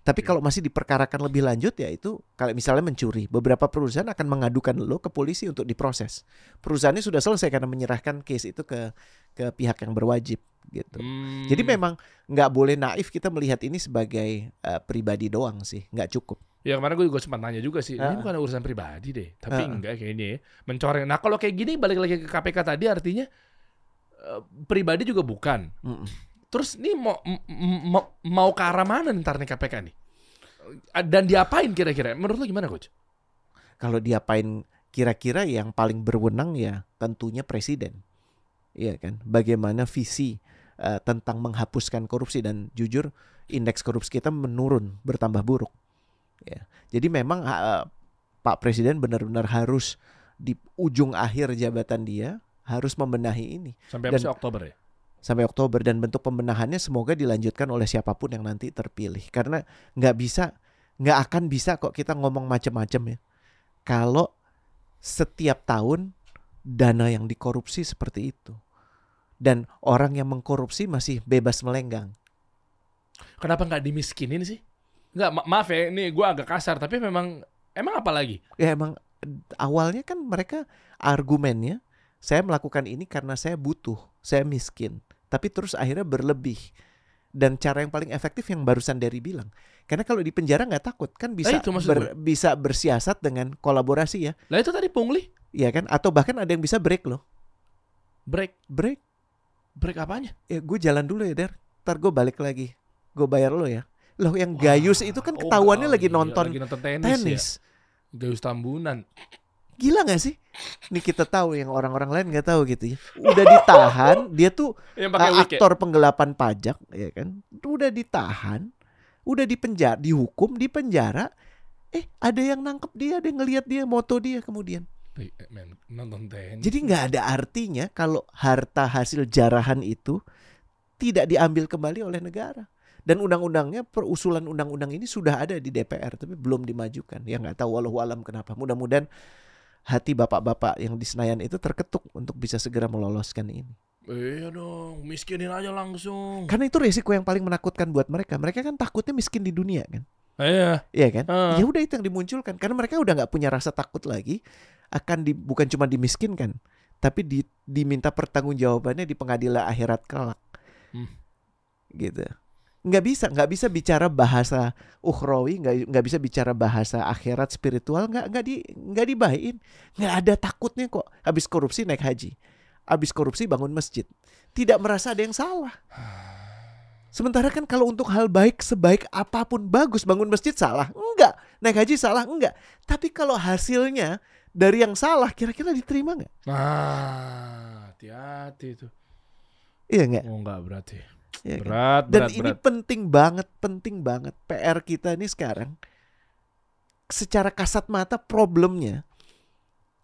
Speaker 1: Tapi kalau masih diperkarakan lebih lanjut ya itu kalau misalnya mencuri, beberapa perusahaan akan mengadukan lo ke polisi untuk diproses. Perusahaannya sudah selesai karena menyerahkan case itu ke ke pihak yang berwajib gitu.
Speaker 2: Hmm.
Speaker 1: Jadi memang nggak boleh naif kita melihat ini sebagai eh, pribadi doang sih, nggak cukup.
Speaker 2: Ya kemarin gue juga sempat nanya juga sih, ini
Speaker 1: Ah.
Speaker 2: bukan urusan pribadi deh, tapi
Speaker 1: Ah.
Speaker 2: enggak kayaknya ya. Mencoreng. Nah kalau kayak gini balik lagi ke KPK tadi artinya eh, pribadi juga bukan.
Speaker 1: Mm-mm.
Speaker 2: Terus nih mau mau- mau ke arah mana ntar nih KPK nih? Dan diapain kira-kira? Menurut lo gimana coach?
Speaker 1: Kalau diapain kira-kira yang paling berwenang ya tentunya presiden. Iya kan? Bagaimana visi eh, tentang menghapuskan korupsi dan jujur indeks korupsi kita menurun, bertambah buruk. Ya. Jadi memang eh, Pak Presiden benar-benar harus di ujung akhir jabatan dia harus membenahi ini
Speaker 2: Sampai
Speaker 1: Dan-
Speaker 2: Oktober ya?
Speaker 1: Sampai Oktober dan bentuk pembenahannya semoga dilanjutkan oleh siapa pun yang nanti terpilih. Karena nggak bisa nggak akan bisa kok kita ngomong macam-macam ya. Kalau setiap tahun dana yang dikorupsi seperti itu. Dan orang yang mengkorupsi masih bebas melenggang.
Speaker 2: Kenapa nggak dimiskinin sih? Nggak, ma- maaf ya, ini gue agak kasar, tapi memang emang apa lagi?
Speaker 1: ya emang awalnya kan mereka argumennya saya melakukan ini karena saya butuh saya miskin tapi terus akhirnya berlebih. Dan cara yang paling efektif yang barusan dari bilang. Karena kalau di penjara nggak takut kan bisa
Speaker 2: itu maksud
Speaker 1: ber- bisa bersiasat dengan kolaborasi ya.
Speaker 2: Lah itu tadi pungli,
Speaker 1: ya kan? Atau bahkan ada yang bisa break loh.
Speaker 2: Break,
Speaker 1: break.
Speaker 2: Break apanya?
Speaker 1: ya gue jalan dulu ya der. Ntar gue balik lagi. Gue bayar lo ya. Loh yang gayus itu kan
Speaker 2: Oh,
Speaker 1: ketahuannya
Speaker 2: oh
Speaker 1: lagi
Speaker 2: iya,
Speaker 1: nonton
Speaker 2: lagi nonton tenis,
Speaker 1: tenis.
Speaker 2: Ya. Gayus Tambunan.
Speaker 1: Gila gak sih? Ini kita tahu yang orang-orang lain nggak tahu gitu ya. Udah ditahan, dia tuh
Speaker 2: Yang pakai
Speaker 1: uh,
Speaker 2: wig ya?
Speaker 1: aktor penggelapan pajak, ya kan? Udah ditahan, udah dipenjara, dihukum, di penjara. Eh, ada yang nangkep dia, ada yang ngelihat dia, moto dia kemudian.
Speaker 2: Eh, Men, nonton tenis.
Speaker 1: Jadi nggak ada artinya kalau harta hasil jarahan itu tidak diambil kembali oleh negara. Dan undang-undangnya perusulan undang-undang ini sudah ada di DPR tapi belum dimajukan. Ya nggak tahu walau alam kenapa. Mudah-mudahan hati bapak-bapak yang di Senayan itu terketuk untuk bisa segera meloloskan ini.
Speaker 2: Iya dong, miskinin aja langsung.
Speaker 1: Karena itu resiko yang paling menakutkan buat mereka. Mereka kan takutnya miskin di dunia kan.
Speaker 2: Iya.
Speaker 1: Iya kan?
Speaker 2: Ah.
Speaker 1: Ya udah itu yang dimunculkan karena mereka udah nggak punya rasa takut lagi akan di, bukan cuma dimiskinkan tapi di, diminta pertanggungjawabannya di pengadilan akhirat kelak.
Speaker 2: Hmm.
Speaker 1: Gitu. Nggak bisa, nggak bisa bicara bahasa ukhrawi, nggak nggak bisa bicara bahasa akhirat spiritual, nggak nggak di nggak dibahin. Nggak ada takutnya kok. Habis korupsi naik haji. Habis korupsi bangun masjid. Tidak merasa ada yang salah. Sementara kan kalau untuk hal baik sebaik apa pun bagus bangun masjid salah enggak naik haji salah enggak tapi kalau hasilnya dari yang salah kira-kira diterima nggak
Speaker 2: Nah, hati-hati itu.
Speaker 1: iya nggak
Speaker 2: Oh enggak berarti.
Speaker 1: Iya kan?
Speaker 2: Berat,
Speaker 1: dan
Speaker 2: berat,
Speaker 1: ini
Speaker 2: berat.
Speaker 1: penting banget penting banget PR kita ini sekarang secara kasat mata problemnya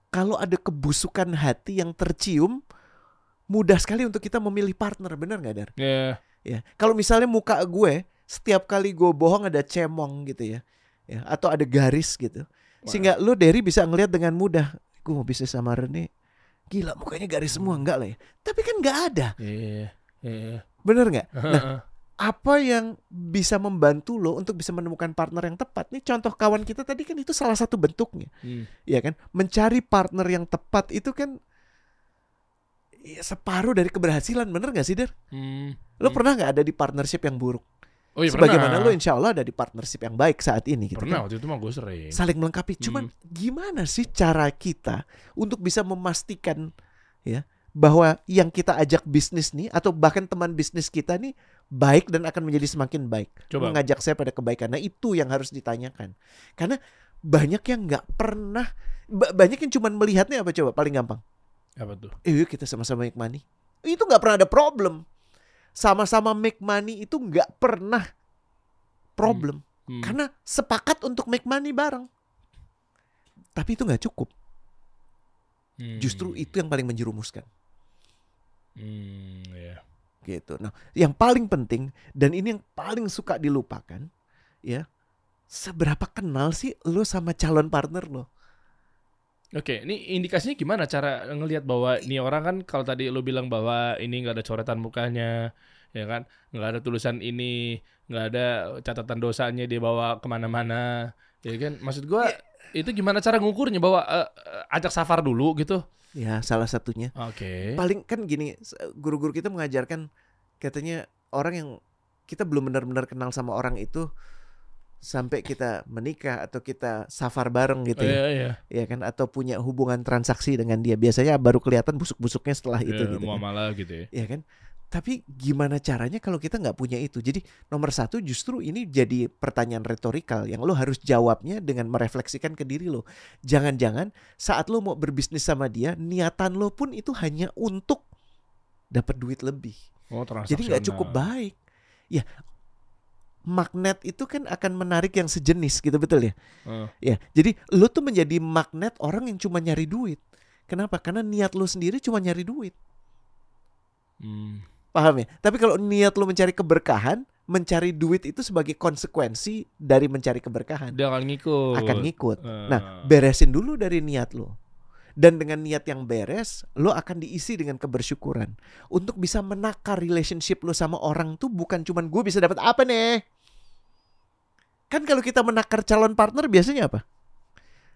Speaker 1: kalau ada kebusukan hati yang tercium mudah sekali untuk kita memilih partner benar nggak dar
Speaker 2: Iya.
Speaker 1: ya kalau misalnya muka gue setiap kali gue bohong ada cemong gitu ya ya atau ada garis gitu sehingga lu Derry bisa ngelihat dengan mudah gue mau bisnis sama Rene gila mukanya garis semua enggak lah ya tapi kan nggak ada
Speaker 2: Iya. Iya.
Speaker 1: Bener nggak nah apa yang bisa membantu lo untuk bisa menemukan partner yang tepat nih contoh kawan kita tadi kan itu salah satu bentuknya
Speaker 2: Hmm.
Speaker 1: ya kan mencari partner yang tepat itu kan ya, separuh dari keberhasilan bener nggak sih Der?
Speaker 2: Hmm.
Speaker 1: Lo
Speaker 2: Hmm.
Speaker 1: pernah nggak ada di partnership yang buruk?
Speaker 2: Oh iya
Speaker 1: Sebagaimana
Speaker 2: pernah.
Speaker 1: lo insya Allah ada di partnership yang baik saat ini gitu
Speaker 2: Pernah
Speaker 1: kan.
Speaker 2: waktu itu mah gue sering.
Speaker 1: Saling melengkapi. Cuman gimana sih cara kita untuk bisa memastikan ya bahwa yang kita ajak bisnis nih atau bahkan teman bisnis kita nih baik dan akan menjadi semakin baik.
Speaker 2: Coba.
Speaker 1: Mengajak saya pada kebaikan. Nah itu yang harus ditanyakan. Karena banyak yang nggak pernah ba- banyak yang cuman melihatnya apa coba paling gampang.
Speaker 2: Apa tuh?
Speaker 1: Eh kita sama-sama make money. Itu nggak pernah ada problem. Sama-sama make money itu nggak pernah problem.
Speaker 2: Hmm.
Speaker 1: Karena sepakat untuk make money bareng. Tapi itu nggak cukup.
Speaker 2: Hmm.
Speaker 1: Justru itu yang paling menjerumuskan.
Speaker 2: Hmm, iya.
Speaker 1: Gitu. Nah, yang paling penting dan ini yang paling suka dilupakan, ya, seberapa kenal sih lo sama calon partner lo?
Speaker 2: Oke, ini indikasinya gimana cara ngelihat bahwa ini orang kan kalau tadi lu bilang bahwa ini nggak ada coretan mukanya, ya kan, nggak ada tulisan ini, nggak ada catatan dosanya dia bawa ke mana-mana, ya kan? Maksud gua itu gimana cara ngukurnya bahwa eh, ajak safar dulu gitu?
Speaker 1: Ya, salah satunya.
Speaker 2: Oke.
Speaker 1: Paling kan gini, guru-guru kita mengajarkan katanya orang yang kita belum benar-benar kenal sama orang itu sampai kita menikah atau kita safar bareng gitu
Speaker 2: Oh,
Speaker 1: ya.
Speaker 2: iya iya.
Speaker 1: ya kan atau punya hubungan transaksi dengan dia biasanya baru kelihatan busuk-busuknya setelah itu
Speaker 2: Ya,
Speaker 1: gitu kan.
Speaker 2: muamalah gitu ya.
Speaker 1: ya kan Tapi gimana caranya kalau kita nggak punya itu? Jadi nomor satu justru ini jadi pertanyaan retorikal yang lo harus jawabnya dengan merefleksikan ke diri lo. Jangan-jangan saat lo mau berbisnis sama dia, niatan lo pun itu hanya untuk dapat duit lebih.
Speaker 2: Oh,
Speaker 1: Jadi nggak cukup baik. Ya, magnet itu kan akan menarik yang sejenis gitu betul ya?
Speaker 2: Eh,
Speaker 1: Ya, jadi lo tuh menjadi magnet orang yang cuma nyari duit. Kenapa? Karena niat lo sendiri cuma nyari duit.
Speaker 2: hmm.
Speaker 1: Paham ya? Tapi kalau niat lo mencari keberkahan, mencari duit itu sebagai konsekuensi dari mencari keberkahan.
Speaker 2: Dia akan ngikut.
Speaker 1: Akan ngikut.
Speaker 2: Eh,
Speaker 1: Nah, beresin dulu dari niat lo. Dan dengan niat yang beres, lo akan diisi dengan kebersyukuran. Untuk bisa menakar relationship lo sama orang tuh bukan cuman gue bisa dapat apa nih. Kan kalau kita menakar calon partner biasanya apa?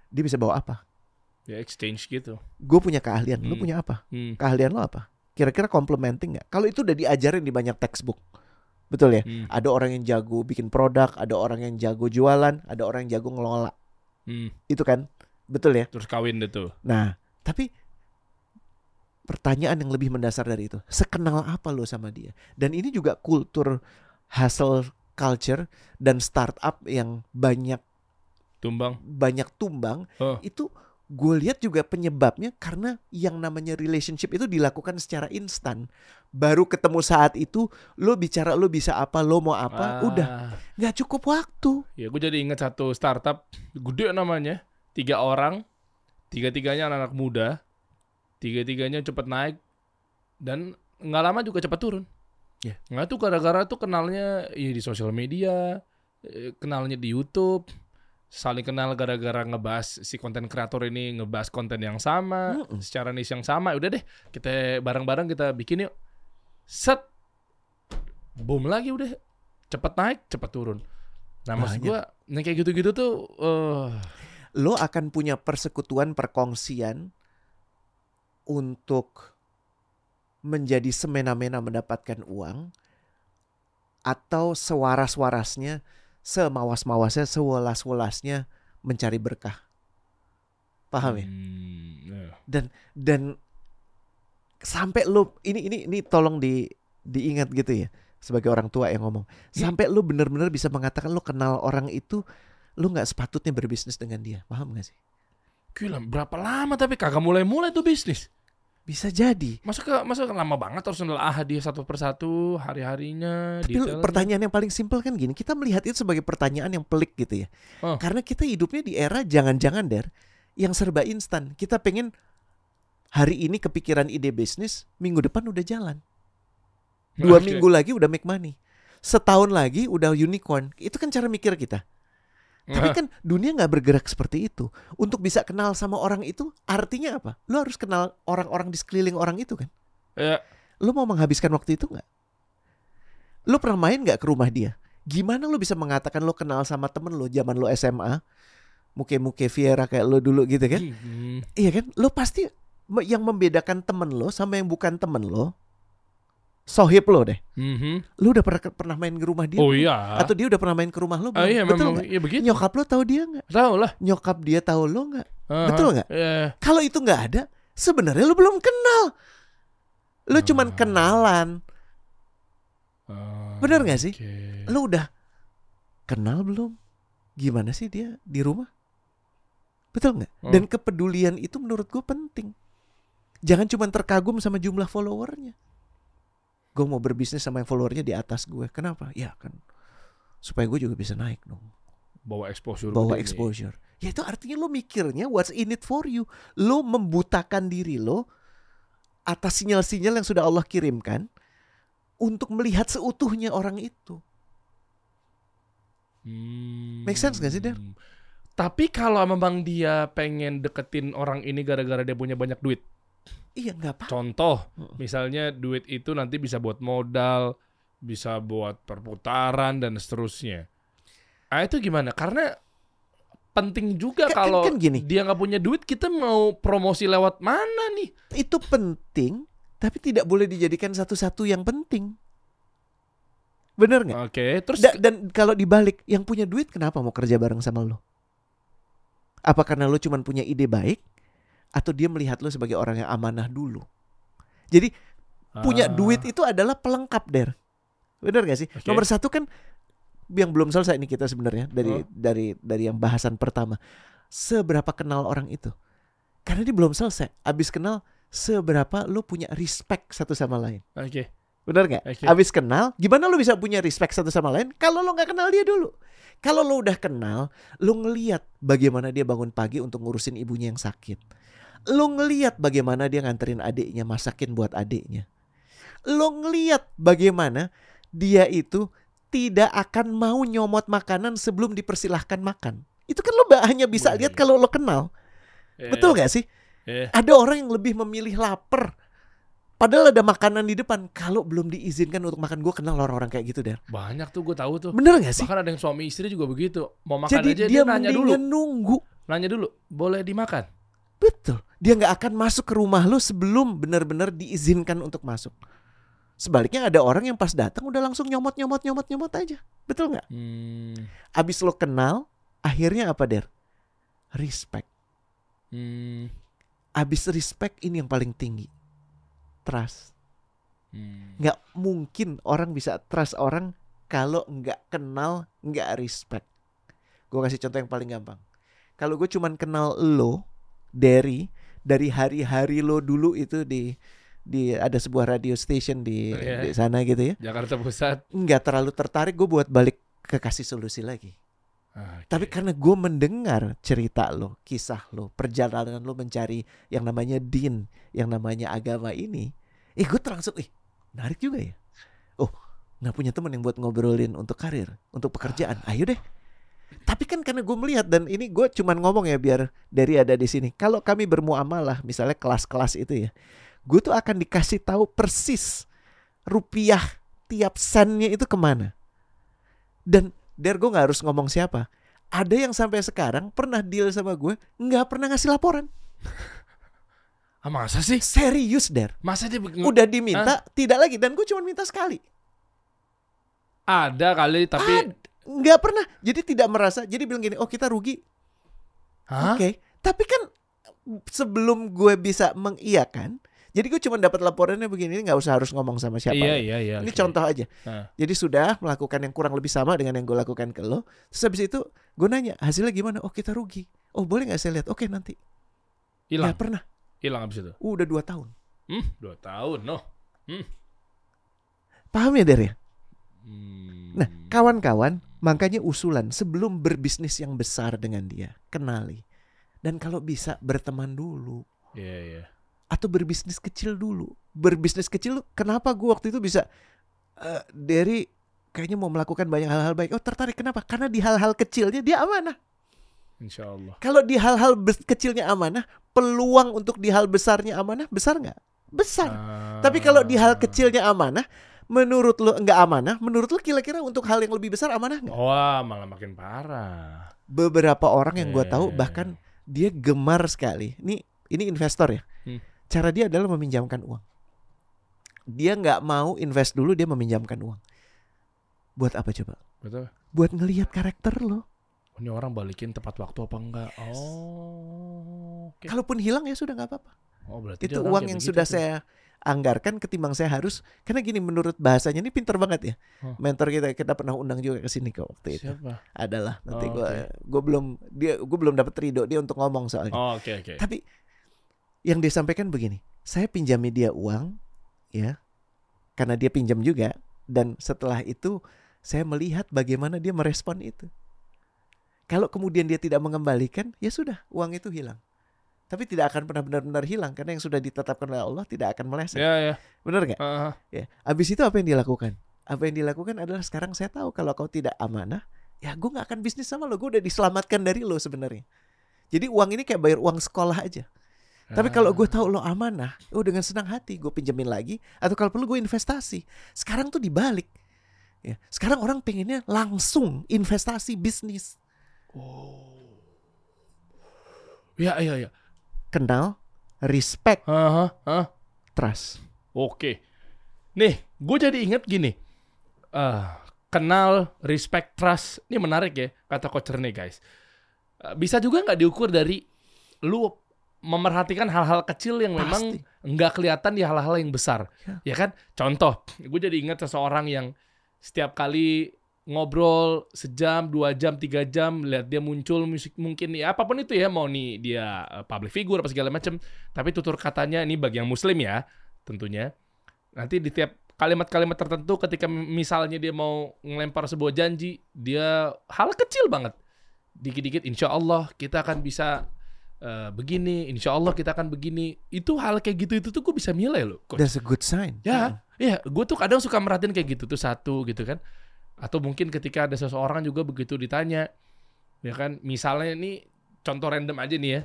Speaker 1: Dia bisa bawa apa?
Speaker 2: ya exchange gitu.
Speaker 1: Gue punya keahlian, lo
Speaker 2: Hmm.
Speaker 1: punya apa?
Speaker 2: Hmm.
Speaker 1: Keahlian lo apa? Kira-kira complementing nggak? Kalau itu udah diajarin di banyak textbook. Betul ya?
Speaker 2: Hmm.
Speaker 1: Ada orang yang jago bikin produk, ada orang yang jago jualan, ada orang yang jago ngelola.
Speaker 2: Hmm.
Speaker 1: Itu kan? Betul ya?
Speaker 2: Terus kawin tuh.
Speaker 1: Nah, tapi pertanyaan yang lebih mendasar dari itu, sekenal apa lo sama dia? Dan ini juga kultur hustle culture dan startup yang banyak
Speaker 2: Tumbang.
Speaker 1: banyak tumbang
Speaker 2: Oh.
Speaker 1: itu gue lihat juga penyebabnya karena yang namanya relationship itu dilakukan secara instan baru ketemu saat itu lo bicara lo bisa apa lo mau apa
Speaker 2: Ah.
Speaker 1: udah nggak cukup waktu
Speaker 2: Ya gue jadi ingat satu startup gede namanya, tiga orang, tiga-tiganya anak-anak muda, tiga-tiganya cepet naik dan nggak lama juga cepat turun.
Speaker 1: Ya.
Speaker 2: Nggak tuh gara-gara tuh kenalnya ya di sosial media, eh, kenalnya di YouTube, saling kenal gara-gara ngebahas si konten kreator ini ngebahas konten yang sama,
Speaker 1: Mm-mm.
Speaker 2: secara niche yang sama. Udah deh, kita bareng-bareng kita bikin yuk. Set, boom lagi udah, cepet naik, cepet turun. Nah maksud gua, yang kayak gitu-gitu tuh, eh
Speaker 1: lo akan punya persekutuan perkongsian untuk menjadi semena-mena mendapatkan uang atau sewaras-warasnya semawas-mawasnya sewelas-welasnya mencari berkah. Paham ya?
Speaker 2: Hmm, ya.
Speaker 1: dan sampai lu ini ini ini tolong di diingat gitu ya sebagai orang tua yang ngomong. Sampai lu benar-benar bisa mengatakan lu kenal orang itu lu nggak sepatutnya berbisnis dengan dia. Paham gak sih?
Speaker 2: Gila, berapa lama tapi kagak mulai-mulai tuh bisnis.
Speaker 1: Bisa jadi
Speaker 2: Masa ke, masa kan lama banget harus nelaah dia satu persatu hari-harinya.
Speaker 1: tapi
Speaker 2: detailnya.
Speaker 1: pertanyaan yang paling simpel kan gini kita melihat itu sebagai pertanyaan yang pelik gitu ya
Speaker 2: Oh.
Speaker 1: karena kita hidupnya di era jangan-jangan der yang serba instan kita pengen hari ini kepikiran ide bisnis minggu depan udah jalan dua
Speaker 2: Oke.
Speaker 1: minggu lagi udah make money setahun lagi udah unicorn itu kan cara mikir kita tapi kan dunia nggak bergerak seperti itu. Untuk bisa kenal sama orang itu artinya apa? Lu harus kenal orang-orang di sekeliling orang itu kan?
Speaker 2: Ya,
Speaker 1: lu mau menghabiskan waktu itu nggak? Lu pernah main nggak ke rumah dia? Gimana lu bisa mengatakan lu kenal sama temen lu zaman lu SMA muke-muke Viera kayak lu dulu gitu kan? Iya kan? Lu pasti yang membedakan temen lo sama yang bukan temen lo sohib lo deh
Speaker 2: mhm.
Speaker 1: lu udah pernah pernah main ke rumah dia
Speaker 2: Oh iya.
Speaker 1: atau dia udah pernah main ke rumah lo
Speaker 2: Ah,
Speaker 1: belum?
Speaker 2: iya
Speaker 1: betul
Speaker 2: memang
Speaker 1: nggak
Speaker 2: iya begitu.
Speaker 1: nyokap lo tahu dia nggak
Speaker 2: Tahu lah.
Speaker 1: nyokap dia tahu lo nggak
Speaker 2: Aha.
Speaker 1: Betul nggak?
Speaker 2: Iya.
Speaker 1: kalau itu nggak ada sebenarnya lu belum kenal lu cuman
Speaker 2: Ah.
Speaker 1: kenalan
Speaker 2: Ah,
Speaker 1: Bener nggak sih?
Speaker 2: oke.
Speaker 1: lu udah kenal belum gimana sih dia di rumah betul nggak
Speaker 2: Oh.
Speaker 1: dan kepedulian itu menurut gue penting jangan cuma terkagum sama jumlah followernya gue mau berbisnis sama yang followernya di atas gue kenapa ya kan supaya gue juga bisa naik dong
Speaker 2: Bawa exposure.
Speaker 1: bawa exposure ya itu artinya lo mikirnya what's in it for you lo membutakan diri lo atas sinyal-sinyal yang sudah Allah kirimkan untuk melihat seutuhnya orang itu
Speaker 2: Hmm.
Speaker 1: Make sense nggak sih, Der?
Speaker 2: Tapi kalau memang dia pengen deketin orang ini gara-gara dia punya banyak duit.
Speaker 1: Iya nggak apa
Speaker 2: Contoh, misalnya duit itu nanti bisa buat modal, bisa buat perputaran dan seterusnya. Ah itu gimana? Karena penting juga
Speaker 1: Kan- kan-
Speaker 2: kalau
Speaker 1: kan gini.
Speaker 2: dia nggak punya duit, kita mau promosi lewat mana nih?
Speaker 1: itu penting tapi tidak boleh dijadikan satu-satu yang penting bener nggak
Speaker 2: Oke, terus
Speaker 1: Da- dan kalau dibalik yang punya duit kenapa mau kerja bareng sama lo apa karena lo cuma punya ide baik atau dia melihat lo sebagai orang yang amanah dulu jadi Punya
Speaker 2: Ah.
Speaker 1: duit itu adalah pelengkap, Der. Bener gak sih?
Speaker 2: Oke.
Speaker 1: Nomor satu kan yang belum selesai ini kita sebenarnya dari
Speaker 2: Oh.
Speaker 1: dari dari yang bahasan pertama. Seberapa kenal orang itu? Karena dia belum selesai. Abis kenal, seberapa lu punya respect satu sama lain.
Speaker 2: Oke.
Speaker 1: Bener nggak?
Speaker 2: Oke.
Speaker 1: Abis kenal, gimana lu bisa punya respect satu sama lain kalau lu nggak kenal dia dulu? Kalau lu udah kenal, lu ngeliat bagaimana dia bangun pagi untuk ngurusin ibunya yang sakit. Lu ngeliat bagaimana dia nganterin adiknya, masakin buat adiknya. Lu ngeliat bagaimana dia itu tidak akan mau nyomot makanan sebelum dipersilahkan makan. Itu kan lu ba- hanya bisa lihat kalau lo kenal.
Speaker 2: Iya,
Speaker 1: Betul
Speaker 2: iya.
Speaker 1: gak sih?
Speaker 2: Iya.
Speaker 1: Ada orang yang lebih memilih lapar. Padahal ada makanan di depan. Kalau belum diizinkan untuk makan, gue kenal orang-orang kayak gitu, Der.
Speaker 2: Banyak tuh gue tahu tuh.
Speaker 1: Bener gak sih?
Speaker 2: Bahkan ada yang suami istri juga begitu. Mau makan
Speaker 1: Jadi
Speaker 2: aja
Speaker 1: dia,
Speaker 2: dia, nanya dulu.
Speaker 1: nunggu.
Speaker 2: Nanya dulu, boleh dimakan?
Speaker 1: Dia nggak akan masuk ke rumah lu sebelum benar-benar diizinkan untuk masuk. Sebaliknya ada orang yang pas datang udah langsung nyomot nyomot nyomot nyomot aja. Betul nggak?
Speaker 2: Hmm.
Speaker 1: Abis lo kenal, akhirnya apa der? Respect.
Speaker 2: Hmm.
Speaker 1: Abis respect ini yang paling tinggi. Trust.
Speaker 2: Hmm.
Speaker 1: nggak mungkin orang bisa trust orang kalau nggak kenal nggak respect gue kasih contoh yang paling gampang kalau gue cuman kenal lo dari dari hari-hari lo dulu itu di di ada sebuah radio station di,
Speaker 2: Iya.
Speaker 1: di sana gitu ya
Speaker 2: Jakarta Pusat.
Speaker 1: nggak terlalu tertarik gue buat balik ke kasih solusi lagi
Speaker 2: Oke.
Speaker 1: tapi karena gue mendengar cerita lo kisah lo perjalanan lo mencari yang namanya din yang namanya agama ini eh gue langsung ih menarik juga ya oh nggak punya teman yang buat ngobrolin untuk karir untuk pekerjaan ayo deh tapi kan karena gue melihat dan ini gue cuman ngomong ya biar dari ada di sini. Kalau kami bermuamalah misalnya kelas-kelas itu ya gue tuh akan dikasih tahu persis rupiah tiap sennya itu ke mana. Dan der gue nggak harus ngomong siapa. Ada yang sampai sekarang pernah deal sama gue nggak pernah ngasih laporan.
Speaker 2: Ah, masa sih?
Speaker 1: serius der.
Speaker 2: Masa dia
Speaker 1: udah diminta tidak lagi. Dan gue cuma minta sekali.
Speaker 2: Ada kali tapi
Speaker 1: Ad- nggak pernah jadi tidak merasa jadi bilang gini oh kita rugi oke tapi kan sebelum gue bisa mengiyakan jadi gue cuma dapat laporannya begini ini nggak usah harus ngomong sama siapa
Speaker 2: Iya
Speaker 1: ya.
Speaker 2: iya iya.
Speaker 1: ini
Speaker 2: oke.
Speaker 1: contoh aja
Speaker 2: Ah.
Speaker 1: jadi sudah melakukan yang kurang lebih sama dengan yang gue lakukan ke lo terus habis itu gue nanya hasilnya gimana oh kita rugi oh boleh nggak saya lihat oke nanti
Speaker 2: Hilang.
Speaker 1: nggak pernah
Speaker 2: Hilang abis itu.
Speaker 1: Uh, udah dua tahun
Speaker 2: Hmm, dua tahun noh.
Speaker 1: paham ya der ya
Speaker 2: Hmm.
Speaker 1: Nah, kawan-kawan, makanya usulan sebelum berbisnis yang besar dengan dia, kenali. Dan kalau bisa berteman dulu
Speaker 2: Iya iya.
Speaker 1: atau berbisnis kecil dulu. Berbisnis kecil kenapa gua waktu itu bisa eh dari kayaknya mau melakukan banyak hal-hal baik. Oh, tertarik kenapa? Karena di hal-hal kecilnya dia amanah.
Speaker 2: Insya Allah.
Speaker 1: Kalau di hal-hal kecilnya amanah, peluang untuk di hal besarnya amanah besar nggak? Besar.
Speaker 2: Ah.
Speaker 1: Tapi kalau di hal kecilnya amanah, menurut lu nggak amanah, menurut lu kira-kira untuk hal yang lebih besar amanah nggak?
Speaker 2: Wah malah makin parah.
Speaker 1: beberapa orang yang gue tahu bahkan dia gemar sekali. Ini ini investor ya.
Speaker 2: Hmm.
Speaker 1: Cara dia adalah meminjamkan uang. Dia nggak mau invest dulu, dia meminjamkan uang. Buat apa coba?
Speaker 2: Betul.
Speaker 1: Buat ngelihat karakter lo.
Speaker 2: Ini orang balikin tepat waktu apa enggak? Oh. Oke.
Speaker 1: Kalaupun hilang ya sudah nggak apa-apa.
Speaker 2: Oh berarti
Speaker 1: Itu uang yang sudah
Speaker 2: tuh.
Speaker 1: saya anggarkan ketimbang saya harus karena gini menurut bahasanya ini pinter banget ya. Mentor kita kita pernah undang juga ke sini kok waktu itu.
Speaker 2: Siapa?
Speaker 1: Adalah nanti
Speaker 2: Oh,
Speaker 1: gua
Speaker 2: oke.
Speaker 1: gua belum dia gua belum dapat ridho dia untuk ngomong soalnya.
Speaker 2: Oh oke oke.
Speaker 1: Tapi yang dia sampaikan begini, saya pinjami dia uang, ya, karena dia pinjam juga, dan setelah itu saya melihat bagaimana dia merespon itu. Kalau kemudian dia tidak mengembalikan, ya sudah, uang itu hilang. Tapi tidak akan pernah benar-benar hilang karena yang sudah ditetapkan oleh Allah tidak akan meleset.
Speaker 2: Ya ya.
Speaker 1: Benar nggak?
Speaker 2: Ah,
Speaker 1: Ya. Habis itu apa yang dilakukan? Apa yang dilakukan adalah sekarang saya tahu kalau kau tidak amanah, ya gue nggak akan bisnis sama lo. Gue udah diselamatkan dari lo sebenarnya. Jadi uang ini kayak bayar uang sekolah aja. Tapi kalau gue tahu lo amanah, oh dengan senang hati gue pinjemin lagi atau kalau perlu gue investasi. Sekarang tuh dibalik. Ya, sekarang orang pengennya langsung investasi bisnis.
Speaker 2: Oh. Ya ya ya.
Speaker 1: Kenal, respect,
Speaker 2: Hah, hah.
Speaker 1: trust.
Speaker 2: Oke. Nih, gue jadi inget gini. Ah, kenal, respect, trust. Ini menarik ya kata coach Rene guys. Ah, bisa juga nggak diukur dari lu memerhatikan hal-hal kecil yang memang nggak kelihatan di hal-hal yang besar.
Speaker 1: Ya.
Speaker 2: Ya kan? Contoh, gue jadi ingat seseorang yang setiap kali ngobrol sejam, dua jam, tiga jam, lihat dia muncul musik mungkin ya apa pun itu ya mau nih dia eh, public figure apa segala macam, tapi tutur katanya ini bagi yang muslim ya tentunya. Nanti di tiap kalimat-kalimat tertentu ketika misalnya dia mau ngelempar sebuah janji, dia hal kecil banget. Dikit-dikit insya Allah kita akan bisa eh, begini, insya Allah kita akan begini. Itu hal kayak gitu itu tuh gue bisa nilai loh. Coach.
Speaker 1: That's a good sign.
Speaker 2: Ya, ya, gue tuh kadang suka merhatiin kayak gitu tuh satu gitu kan. Atau mungkin ketika ada seseorang juga begitu ditanya, ya kan, misalnya ini contoh random aja nih ya.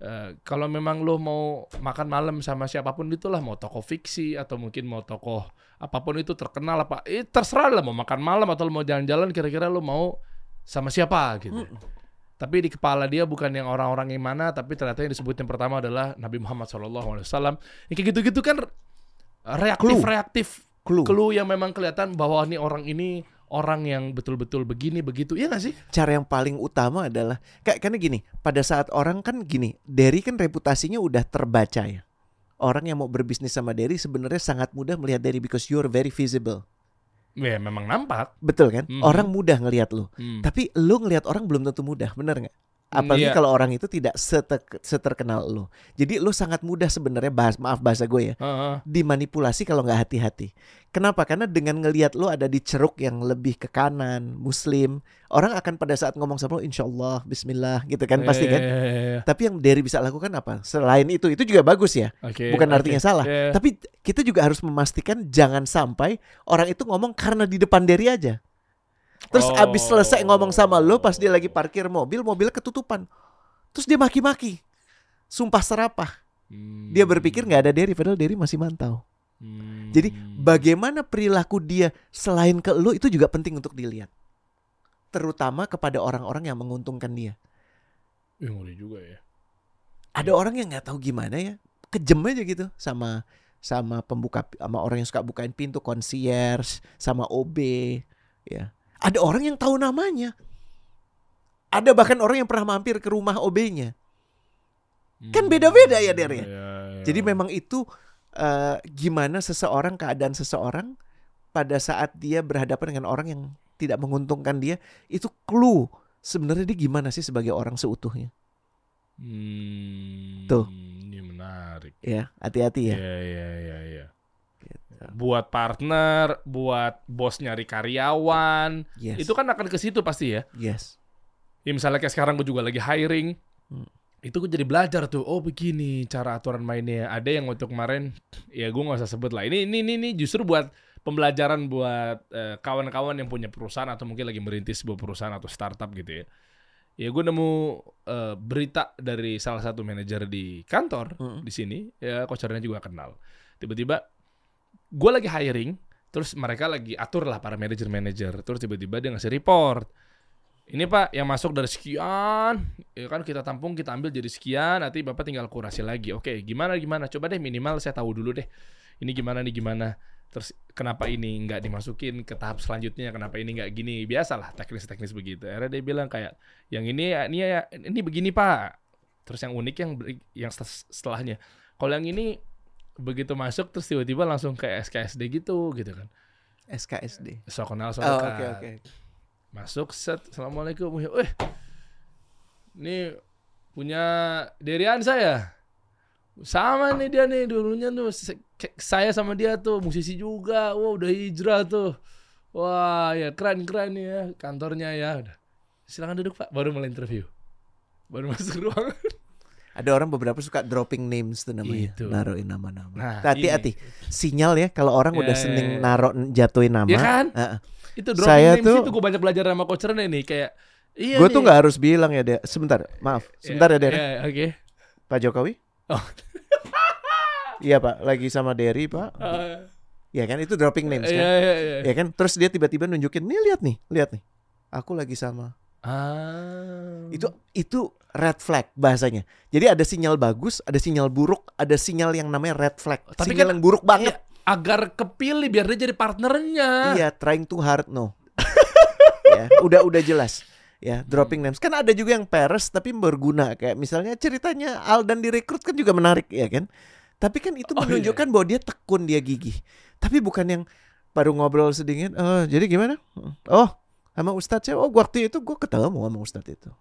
Speaker 2: Eh, kalau memang lo mau makan malam sama siapa pun itulah mau tokoh fiksi atau mungkin mau tokoh apa pun itu terkenal apa, eh, terserah lah mau makan malam atau lo mau jalan-jalan kira-kira lo mau sama siapa gitu. Tapi di kepala dia bukan yang orang-orang yang mana, tapi ternyata yang disebut yang pertama adalah Nabi Muhammad SAW. Yang kayak gitu-gitu kan reaktif-reaktif
Speaker 1: Clue.
Speaker 2: clue yang memang kelihatan bahwa nih orang ini orang yang betul-betul begini begitu. Ya nggak sih?
Speaker 1: Cara yang paling utama adalah kayak karena gini pada saat orang kan gini Derry kan reputasinya udah terbaca ya. Orang yang mau berbisnis sama Derry sebenarnya sangat mudah melihat Derry because you're very visible.
Speaker 2: Ya memang nampak.
Speaker 1: Betul kan?
Speaker 2: Mhm.
Speaker 1: orang mudah ngelihat lu.
Speaker 2: Hmm.
Speaker 1: tapi lu ngelihat orang belum tentu mudah bener nggak apalagi
Speaker 2: Iya.
Speaker 1: kalau orang itu tidak sete- seterkenal lu jadi lu sangat mudah sebenarnya bahas maaf bahasa gue ya
Speaker 2: Heeh.
Speaker 1: dimanipulasi kalau nggak hati-hati. Kenapa? Karena dengan ngelihat lo ada di ceruk yang lebih ke kanan, muslim, orang akan pada saat ngomong sama lo, insya Allah, Bismillah, gitu kan pasti kan.
Speaker 2: Iya, iya, iya, iya.
Speaker 1: Tapi yang Derry bisa lakukan apa? Selain itu, itu juga bagus ya.
Speaker 2: Oke,
Speaker 1: Bukan artinya salah.
Speaker 2: Iya.
Speaker 1: Tapi kita juga harus memastikan jangan sampai orang itu ngomong karena di depan Derry aja. Terus
Speaker 2: Oh.
Speaker 1: abis selesai ngomong sama lo, pas dia lagi parkir mobil, mobil ketutupan. Terus dia maki-maki. Sumpah serapah.
Speaker 2: Hmm.
Speaker 1: Dia berpikir nggak ada Derry, padahal Derry masih mantau.
Speaker 2: Hmm.
Speaker 1: Jadi bagaimana perilaku dia selain ke lu itu juga penting untuk dilihat. Terutama kepada orang-orang yang menguntungkan dia.
Speaker 2: Ih, ngeri juga ya
Speaker 1: Ada orang yang nggak tahu gimana ya, kejem aja gitu sama sama pembuka sama orang yang suka bukain pintu concierge, sama OB ya. Ada orang yang tahu namanya. Ada bahkan orang yang pernah mampir ke rumah OB-nya. Kan beda-beda ya, Der, ya?
Speaker 2: Iya, iya.
Speaker 1: Jadi memang itu eh, gimana seseorang keadaan seseorang pada saat dia berhadapan dengan orang yang tidak menguntungkan dia itu clue sebenarnya dia gimana sih sebagai orang seutuhnya.
Speaker 2: Hmm,
Speaker 1: Tuh.
Speaker 2: Ini menarik.
Speaker 1: Ya, hati-hati ya.
Speaker 2: Iya, iya, iya, iya.
Speaker 1: Gitu.
Speaker 2: Buat partner, buat bos nyari karyawan,
Speaker 1: Yes.
Speaker 2: itu kan akan ke situ pasti ya.
Speaker 1: yes.
Speaker 2: Ya misalnya kayak sekarang gue juga lagi hiring.
Speaker 1: Hmm.
Speaker 2: Itu gue jadi belajar tuh. Oh begini cara aturan mainnya. Ada yang waktu kemarin ya gue nggak usah sebut lah. Ini ini ini, ini justru buat pembelajaran buat eh, kawan-kawan yang punya perusahaan atau mungkin lagi merintis sebuah perusahaan atau startup gitu ya. Ya gue nemu eh, berita dari salah satu manajer di kantor
Speaker 1: Hmm.
Speaker 2: di sini. Ya kocernya juga kenal. Tiba-tiba gue lagi hiring. Terus mereka lagi atur lah para manajer-manajer. Terus tiba-tiba dia ngasih report. Ini pak yang masuk dari sekian. Ya kan kita tampung kita ambil jadi sekian nanti bapak tinggal kurasi lagi. Oke gimana gimana? Coba deh minimal saya tahu dulu deh. Ini gimana nih gimana? Terus kenapa ini nggak dimasukin ke tahap selanjutnya? Kenapa ini nggak gini? Biasalah teknis-teknis begitu. Akhirnya dia bilang kayak yang ini ya ini ya ini begini pak. Terus yang unik yang yang setel- setelahnya. Kalau yang ini begitu masuk terus tiba-tiba langsung kayak SKSD gitu gitu kan
Speaker 1: SKSD.
Speaker 2: so kenal so
Speaker 1: Oh, oke oke.
Speaker 2: Masuk set, assalamualaikum. Eh, ini punya Derian saya. Sama nih dia nih dulunya tuh ke- saya sama dia tuh musisi juga. Wah udah hijrah tuh. Wah ya keren keren nih ya kantornya ya. Udah. Silakan duduk pak. Baru mulai interview. Baru masuk ruangan.
Speaker 1: Ada orang beberapa suka dropping names tuh namanya,
Speaker 2: Itu.
Speaker 1: naruhin nama-nama.
Speaker 2: Nah,
Speaker 1: Hati-hati. Sinyal ya kalau orang
Speaker 2: Ya,
Speaker 1: udah
Speaker 2: ya,
Speaker 1: seneng
Speaker 2: ya.
Speaker 1: naro jatuhin nama.
Speaker 2: Ya kan?
Speaker 1: Heeh.
Speaker 2: Itu drop
Speaker 1: Saya
Speaker 2: names
Speaker 1: tuh-
Speaker 2: itu gue banyak belajar sama coach Rene nih kayak. Iya
Speaker 1: Gue tuh nggak harus bilang ya, Der. Sebentar, maaf. Sebentar ya, Der.
Speaker 2: Ya, Oke.
Speaker 1: Pak Jokowi?
Speaker 2: Oh.
Speaker 1: Iya, Pak. Lagi sama Derry, Pak.
Speaker 2: Ah,
Speaker 1: Ya kan itu dropping names
Speaker 2: Iya
Speaker 1: kan.
Speaker 2: iya iya.
Speaker 1: Ya kan? Terus dia tiba-tiba nunjukin, "Nih lihat nih, lihat nih. Aku lagi sama."
Speaker 2: Ah.
Speaker 1: Itu itu red flag bahasanya. Jadi ada sinyal bagus, ada sinyal buruk, ada sinyal yang namanya red flag.
Speaker 2: Tapi
Speaker 1: sinyal
Speaker 2: kan-
Speaker 1: yang buruk banget.
Speaker 2: Iya, agar kepilih biar dia jadi partnernya.
Speaker 1: Iya, trying too hard no. ya, udah udah jelas. ya dropping names kan ada juga yang peres tapi berguna kayak misalnya ceritanya Aldan direkrut kan juga menarik ya kan tapi kan itu
Speaker 2: Oh, iya.
Speaker 1: menunjukkan bahwa dia tekun dia gigih tapi bukan yang baru ngobrol sedikit oh jadi gimana oh sama Ustadz saya oh waktu itu gue ketemu sama Ustadz itu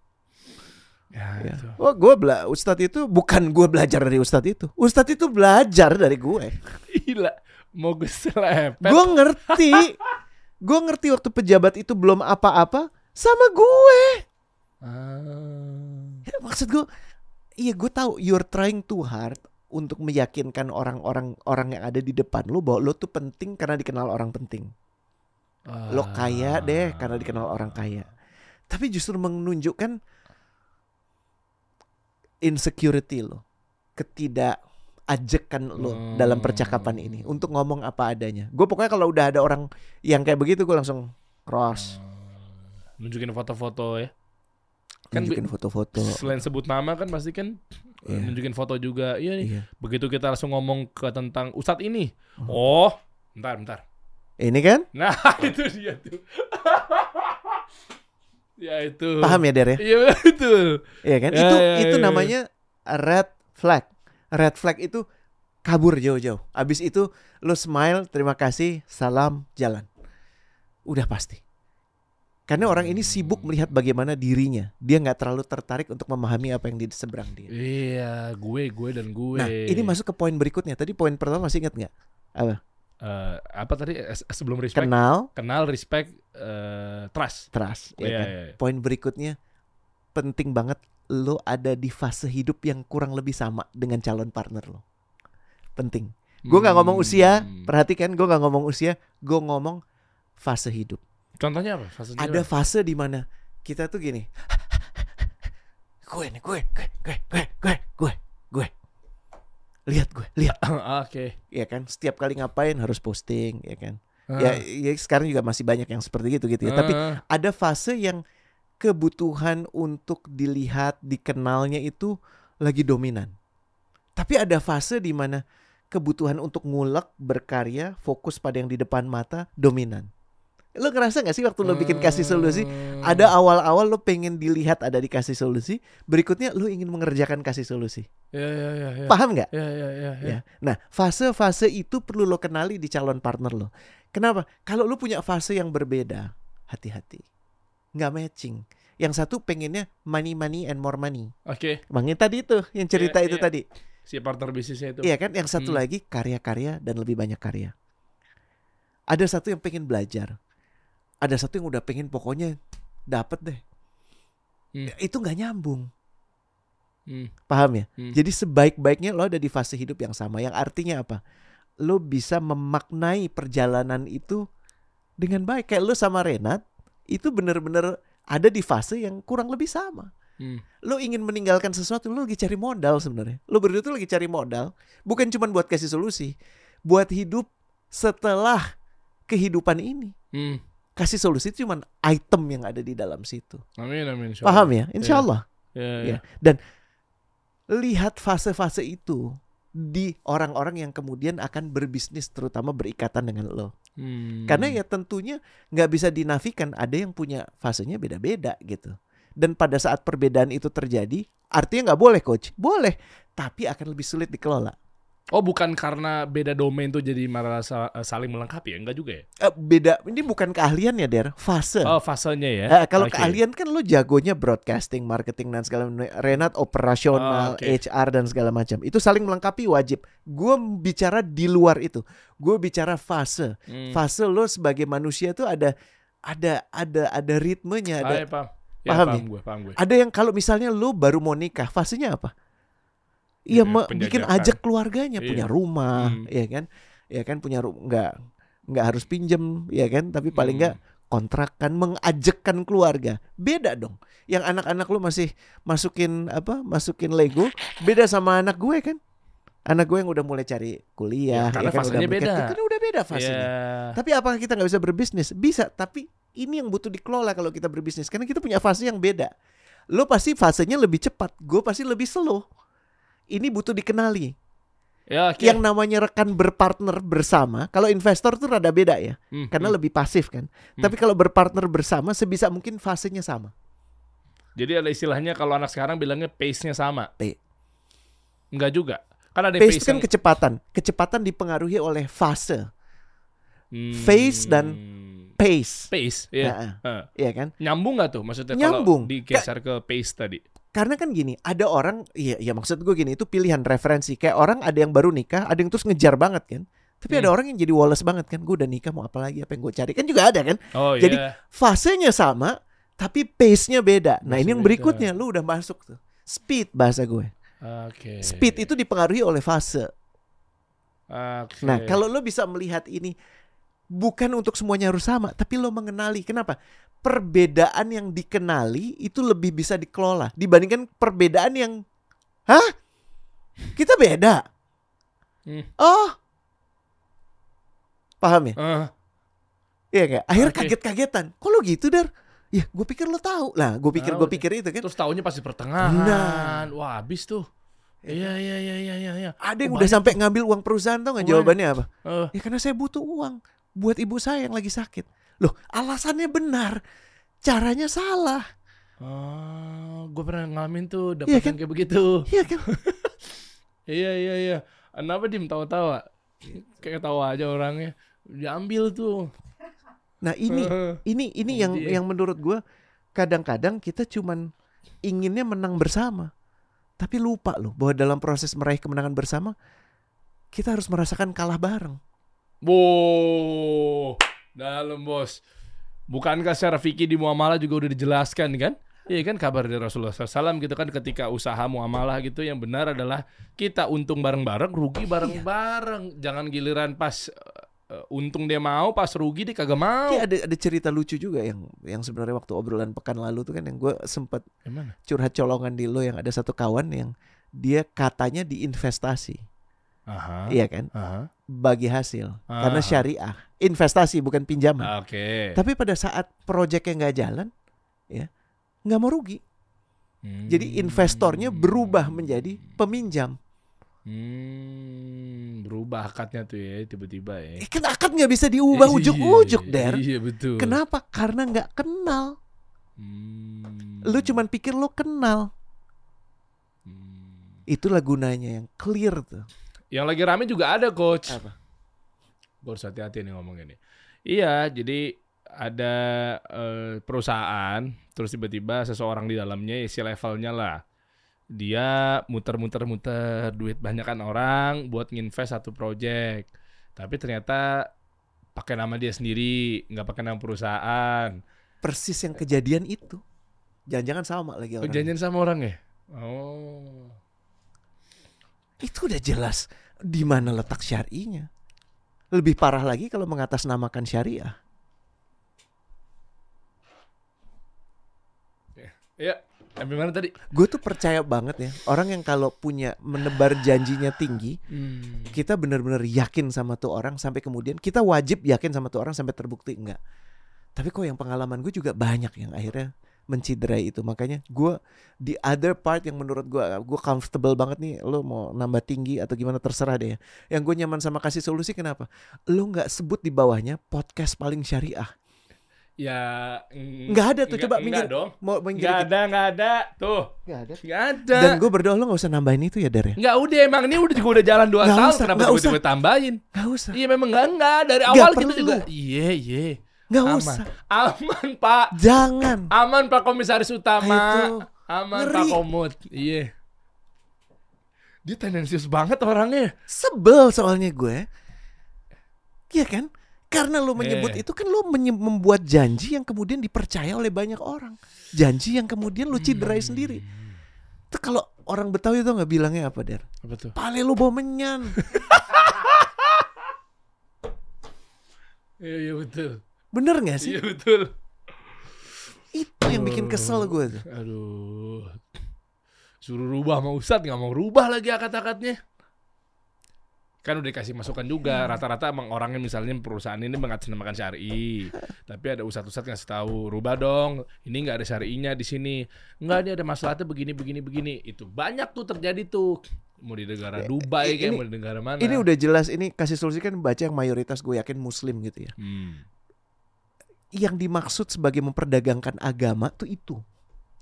Speaker 2: Ya,
Speaker 1: ya.
Speaker 2: itu.
Speaker 1: oh gue bela Ustadz itu bukan gue belajar dari Ustadz itu Ustadz itu belajar dari gue
Speaker 2: Gila. Mau gue selepet.
Speaker 1: gue ngerti gue ngerti waktu pejabat itu belum apa-apa sama gue
Speaker 2: Ah.
Speaker 1: Ya, maksud gue, iya gue tahu you're trying too hard untuk meyakinkan orang-orang orang yang ada di depan lu bahwa lo tuh penting karena dikenal orang penting. Lo kaya deh karena dikenal orang kaya. Tapi justru menunjukkan insecurity lo, ketidak ajekan lo
Speaker 2: Hmm.
Speaker 1: dalam percakapan ini untuk ngomong apa adanya. Gue pokoknya kalau udah ada orang yang kayak begitu gue langsung cross,
Speaker 2: Nunjukin foto-foto ya. Kan
Speaker 1: tunjukin
Speaker 2: bi-
Speaker 1: foto-foto.
Speaker 2: Selain sebut nama kan pasti kan
Speaker 1: Iya.
Speaker 2: nunjukin foto juga. Iya nih.
Speaker 1: Iya.
Speaker 2: Begitu kita langsung ngomong ke tentang Ustadz ini.
Speaker 1: Hmm.
Speaker 2: Oh, bentar, bentar.
Speaker 1: Ini kan
Speaker 2: Nah, itu dia tuh. ya itu.
Speaker 1: paham ya Der ya?
Speaker 2: Iya betul.
Speaker 1: Iya kan?
Speaker 2: Ya,
Speaker 1: itu
Speaker 2: ya,
Speaker 1: itu
Speaker 2: ya,
Speaker 1: namanya red flag. Red flag itu kabur jauh-jauh. Abis itu lo smile, terima kasih, salam, jalan. Udah pasti. Karena orang ini sibuk melihat bagaimana dirinya. Dia nggak terlalu tertarik untuk memahami apa yang di seberang dia.
Speaker 2: Iya, gue, gue dan gue.
Speaker 1: Nah, ini masuk ke poin berikutnya. Tadi poin pertama masih ingat nggak? Apa?
Speaker 2: Eh, apa tadi sebelum respect?
Speaker 1: Kenal,
Speaker 2: Kenal, respect, eh, trust.
Speaker 1: trust. ya
Speaker 2: Iya,
Speaker 1: kan?
Speaker 2: iya, iya.
Speaker 1: Poin berikutnya penting banget lo ada di fase hidup yang kurang lebih sama dengan calon partner lo. Penting. Gue nggak ngomong usia,
Speaker 2: Hmm.
Speaker 1: perhatikan gue nggak ngomong usia, gue ngomong fase hidup.
Speaker 2: Contohnya apa? Fasenya
Speaker 1: Ada fase di mana kita tuh gini, gue nih, gue, gue, gue, gue, gue, gue, gue, lihat gue, lihat,
Speaker 2: Oke.
Speaker 1: ya kan? Setiap kali ngapain harus posting, ya kan? Ya, ya sekarang juga masih banyak yang seperti gitu gitu ya. Tapi
Speaker 2: Ah.
Speaker 1: ada fase yang kebutuhan untuk dilihat, dikenalnya itu lagi dominan. Tapi ada fase di mana kebutuhan untuk ngulek, berkarya, fokus pada yang di depan mata dominan. Lo ngerasa gak sih waktu lo bikin kasih solusi,
Speaker 2: Hmm.
Speaker 1: ada awal-awal lo pengen dilihat ada di kasih solusi, berikutnya lo ingin mengerjakan kasih solusi.
Speaker 2: Ya, ya, ya, ya.
Speaker 1: Paham nggak?
Speaker 2: Ya, ya, ya, ya.
Speaker 1: Ya. Nah, fase-fase itu perlu lo kenali di calon partner lo. Kenapa? Kalau lo punya fase yang berbeda, hati-hati. Nggak matching. Yang satu pengennya money, money, and more money.
Speaker 2: Oke,
Speaker 1: Bang yang tadi itu, yang cerita
Speaker 2: Iya,
Speaker 1: itu
Speaker 2: iya.
Speaker 1: tadi.
Speaker 2: si partner bisnisnya itu.
Speaker 1: Iya kan? Yang satu
Speaker 2: Hmm.
Speaker 1: lagi karya-karya dan lebih banyak karya. Ada satu yang pengen belajar. Ada satu yang udah pengen pokoknya dapet deh.
Speaker 2: Hmm.
Speaker 1: Ya, Itu nggak nyambung.
Speaker 2: Hmm.
Speaker 1: Paham ya?
Speaker 2: Hmm.
Speaker 1: Jadi sebaik-baiknya lo ada di fase hidup yang sama. Yang artinya apa? Lo bisa memaknai perjalanan itu dengan baik. Kayak lo sama Renat itu bener-bener ada di fase yang kurang lebih sama.
Speaker 2: Hmm.
Speaker 1: Lo ingin meninggalkan sesuatu, lo lagi cari modal sebenarnya. Lo berdua tuh lagi cari modal, bukan cuma buat kasih solusi, buat hidup setelah kehidupan ini.
Speaker 2: Hmm.
Speaker 1: Kasih solusi itu cuma item yang ada di dalam situ.
Speaker 2: Amin, amin. insya
Speaker 1: Paham ya? Insya Allah.
Speaker 2: Ya, ya.
Speaker 1: Ya. Dan lihat fase-fase itu di orang-orang yang kemudian akan berbisnis terutama berikatan dengan lo.
Speaker 2: Hmm.
Speaker 1: Karena ya tentunya nggak bisa dinafikan ada yang punya fasenya beda-beda gitu. Dan pada saat perbedaan itu terjadi, artinya nggak boleh coach, boleh, tapi akan lebih sulit dikelola.
Speaker 2: Oh, bukan karena beda domain tuh jadi malah sa- saling melengkapi ya? Enggak juga ya?
Speaker 1: Eh, beda, ini bukan keahlian ya Der, fase.
Speaker 2: Oh, fasenya ya.
Speaker 1: Eh, kalau
Speaker 2: Oke.
Speaker 1: keahlian kan lo jagonya broadcasting, marketing dan segala macam. Renat operasional,
Speaker 2: Oh, oke.
Speaker 1: HR dan segala macam. Itu saling melengkapi wajib. Gue bicara di luar itu. Gue bicara fase.
Speaker 2: Hmm.
Speaker 1: Fase lo sebagai manusia tuh ada ada ada ada ritmenya, ada
Speaker 2: Ah, ya, paham. Ya,
Speaker 1: Paham
Speaker 2: paham,
Speaker 1: ya?
Speaker 2: gue, paham gue.
Speaker 1: ada yang kalau misalnya lo baru mau nikah, fasenya apa? Iya, me- bikin ajak keluarganya,
Speaker 2: Iya.
Speaker 1: punya rumah,
Speaker 2: Hmm.
Speaker 1: ya kan? Ya kan punya rumah, nggak nggak harus pinjem, ya kan? Tapi paling
Speaker 2: Hmm.
Speaker 1: nggak kontrakan mengajakkan keluarga beda dong yang anak-anak lu masih masukin apa masukin Lego beda sama anak gue kan anak gue yang udah mulai cari kuliah
Speaker 2: Ya, karena
Speaker 1: kan,
Speaker 2: fasenya
Speaker 1: udah
Speaker 2: beda.
Speaker 1: kan udah beda fasenya
Speaker 2: Ya.
Speaker 1: tapi apakah kita nggak bisa berbisnis bisa tapi ini yang butuh dikelola kalau kita berbisnis karena kita punya fase yang beda lo pasti fasenya lebih cepat gue pasti lebih slow ini butuh dikenali
Speaker 2: Ya, oke.
Speaker 1: yang namanya rekan berpartner bersama kalau investor tuh rada beda ya
Speaker 2: Hmm,
Speaker 1: karena
Speaker 2: hmm.
Speaker 1: lebih pasif kan.
Speaker 2: Hmm.
Speaker 1: Tapi kalau berpartner bersama sebisa mungkin fasenya sama.
Speaker 2: Jadi ada istilahnya kalau anak sekarang bilangnya pace-nya sama.
Speaker 1: P.
Speaker 2: Enggak juga. Kan ada
Speaker 1: Pace
Speaker 2: pace,
Speaker 1: itu kan
Speaker 2: yang-
Speaker 1: kecepatan. Kecepatan dipengaruhi oleh fase.
Speaker 2: Hmm,
Speaker 1: phase dan Pace.
Speaker 2: pace, ya.
Speaker 1: Nah,
Speaker 2: Heeh.
Speaker 1: Iya kan?
Speaker 2: Nyambung nggak tuh maksudnya
Speaker 1: Nyambung.
Speaker 2: kalau digeser ke pace tadi?
Speaker 1: Karena kan gini, ada orang, iya, ya maksud gue gini, itu pilihan referensi. Kayak orang ada yang baru nikah, ada yang terus ngejar banget kan. Tapi ada
Speaker 2: Hmm.
Speaker 1: orang yang jadi Wallace banget kan. Gue udah nikah mau apa lagi? Apa yang gue cari? Kan juga ada kan.
Speaker 2: Oh
Speaker 1: Jadi,
Speaker 2: iya.
Speaker 1: Fasenya sama, tapi pace-nya beda. Nah
Speaker 2: Pace-nya
Speaker 1: ini yang
Speaker 2: beda.
Speaker 1: berikutnya, lu udah masuk tuh. Speed bahasa gue.
Speaker 2: Oke.
Speaker 1: Speed itu dipengaruhi oleh fase.
Speaker 2: Oke.
Speaker 1: Nah, kalau lo bisa melihat ini bukan untuk semuanya harus sama, tapi lo mengenali. Kenapa? Perbedaan yang dikenali itu lebih bisa dikelola dibandingkan perbedaan yang Hah? Kita beda.
Speaker 2: Hmm.
Speaker 1: Oh. Paham ya?
Speaker 2: Eh,
Speaker 1: Iya kayak akhirnya
Speaker 2: Oke.
Speaker 1: kaget-kagetan. Kok lo gitu, Dar? Ya, gue pikir lo tahu. Lah, gue pikir gue
Speaker 2: deh.
Speaker 1: pikir itu kan.
Speaker 2: terus tahunya pasti pertengahan.
Speaker 1: Nah.
Speaker 2: Wah, habis tuh. Iya iya iya iya iya iya.
Speaker 1: Ada yang
Speaker 2: Oh,
Speaker 1: udah sampai ngambil uang perusahaan tau nggak jawabannya apa?
Speaker 2: Eh,
Speaker 1: Ya karena saya butuh uang buat ibu saya yang lagi sakit. Loh, alasannya benar. Caranya salah.
Speaker 2: ah, gue pernah ngalamin tuh
Speaker 1: Iya
Speaker 2: dapetan
Speaker 1: kan?
Speaker 2: kayak begitu.
Speaker 1: Iya kan?
Speaker 2: Iya iya iya. Kenapa dim tawa-tawa? Kayak tawa aja orangnya. Diambil tuh.
Speaker 1: Nah, ini ini ini yang yang menurut gua kadang-kadang kita cuman inginnya menang bersama. Tapi lupa loh bahwa dalam proses meraih kemenangan bersama kita harus merasakan kalah bareng.
Speaker 2: Wow, dalam bos. Bukankah secara fikih di muamalah juga udah dijelaskan kan? Iya kan kabar dari Rasulullah SAW gitu kan ketika usaha muamalah gitu yang benar adalah kita untung bareng-bareng, rugi bareng-bareng. Jangan giliran pas eh, untung dia mau, pas rugi dia kagak mau.
Speaker 1: Kayak ada ada cerita lucu juga yang yang sebenarnya waktu obrolan pekan lalu tuh kan yang gue sempat
Speaker 2: Gimana?
Speaker 1: curhat colongan di lo yang ada satu kawan yang dia katanya diinvestasi,
Speaker 2: Aha.
Speaker 1: iya kan?
Speaker 2: Aha.
Speaker 1: Bagi hasil karena
Speaker 2: Aha.
Speaker 1: syariah, investasi bukan pinjaman.
Speaker 2: Oke.
Speaker 1: Tapi pada saat proyeknya nggak jalan, ya nggak mau rugi. Jadi investornya berubah menjadi peminjam.
Speaker 2: Hmm, berubah akadnya tuh ya tiba-tiba ya.
Speaker 1: Eh, kan akad nggak bisa diubah
Speaker 2: Iya,
Speaker 1: ujuk-ujuk, Der.
Speaker 2: Iya betul.
Speaker 1: Kenapa? Karena nggak kenal.
Speaker 2: Hmm.
Speaker 1: Lu cuman pikir lo kenal.
Speaker 2: Hmm.
Speaker 1: Itulah gunanya yang clear tuh.
Speaker 2: Yang lagi rame juga ada coach.
Speaker 1: Apa?
Speaker 2: Gue harus hati-hati nih ngomongnya nih. Iya, jadi ada eh, perusahaan, terus tiba-tiba seseorang di dalamnya isi levelnya lah. Dia muter-muter-muter duit banyakan orang buat nginvest satu project. Tapi ternyata pakai nama dia sendiri, nggak pakai nama perusahaan.
Speaker 1: Persis yang kejadian itu. Jangan-jangan sama lagi
Speaker 2: Oh,
Speaker 1: orang.
Speaker 2: janjian sama orang ya? Oh.
Speaker 1: Itu udah jelas di mana letak syar'inya. Lebih parah lagi kalau mengatasnamakan syariah.
Speaker 2: Iya, sampai mana tadi?
Speaker 1: Gue tuh percaya banget ya orang yang kalau punya menebar janjinya tinggi,
Speaker 2: Hmm.
Speaker 1: kita benar-benar yakin sama tuh orang sampai kemudian kita wajib yakin sama tuh orang sampai terbukti enggak. Tapi kok yang pengalaman gue juga banyak yang akhirnya menciderai itu. Makanya gue di other part yang menurut gue gue comfortable banget nih. Lo mau nambah tinggi atau gimana terserah deh. ya. Yang gue nyaman sama kasih solusi kenapa? Lo nggak sebut di bawahnya podcast paling syariah.
Speaker 2: Ya, mm,
Speaker 1: Nggak ada tuh,
Speaker 2: nggak-
Speaker 1: coba
Speaker 2: nggak
Speaker 1: minggir.
Speaker 2: dong.
Speaker 1: Mau minggir
Speaker 2: Nggak ada, nggak ada. Tuh,
Speaker 1: Nggak ada.
Speaker 2: nggak ada.
Speaker 1: Dan gue berdoa lo nggak usah nambahin itu ya Dar ya.
Speaker 2: Nggak udah emang ini udah juga udah jalan 2
Speaker 1: Nggak
Speaker 2: tahun
Speaker 1: usah,
Speaker 2: kenapa
Speaker 1: nggak
Speaker 2: tiba-tiba tambahin?
Speaker 1: Nggak usah.
Speaker 2: Iya memang nggak enggak dari
Speaker 1: Nggak
Speaker 2: awal kita
Speaker 1: perlu.
Speaker 2: juga. Iya iya.
Speaker 1: Nggak
Speaker 2: Aman.
Speaker 1: usah.
Speaker 2: Aman Pak.
Speaker 1: Jangan.
Speaker 2: Aman Pak Komisaris Utama.
Speaker 1: Ah, itu.
Speaker 2: Aman
Speaker 1: Ngeri.
Speaker 2: Pak Komut. Iya. Dia tendensius banget orangnya.
Speaker 1: Sebel soalnya gue. Iya kan? Karena lo menyebut
Speaker 2: Eh.
Speaker 1: itu kan lo membuat janji yang kemudian dipercaya oleh banyak orang. Janji yang kemudian lo ciderai sendiri. Itu kalau orang Betawi itu nggak bilangnya apa, Der?
Speaker 2: Apa tuh?
Speaker 1: Pale lo bawa menyan.
Speaker 2: Iya iya betul.
Speaker 1: Bener gak sih?
Speaker 2: Iya betul.
Speaker 1: Itu yang bikin kesel gue tuh.
Speaker 2: Aduh. Suruh rubah sama Ustadz nggak mau rubah lagi akad-akadnya. Kan udah dikasih masukan juga. Rata-rata emang orangnya misalnya perusahaan ini mengatasnamakan syari. Tapi ada ustadz-ustadz ngasih tahu, rubah dong. Ini nggak ada syari'inya di sini. Nggak ini ada masalahnya begini begini begini. Itu banyak tuh terjadi tuh. Mau di negara Dubai kayak
Speaker 1: ini-
Speaker 2: mau di negara mana.
Speaker 1: Ini udah jelas ini kasih solusi kan baca yang mayoritas gue yakin muslim gitu ya.
Speaker 2: Hmm.
Speaker 1: Yang dimaksud sebagai memperdagangkan agama tuh itu.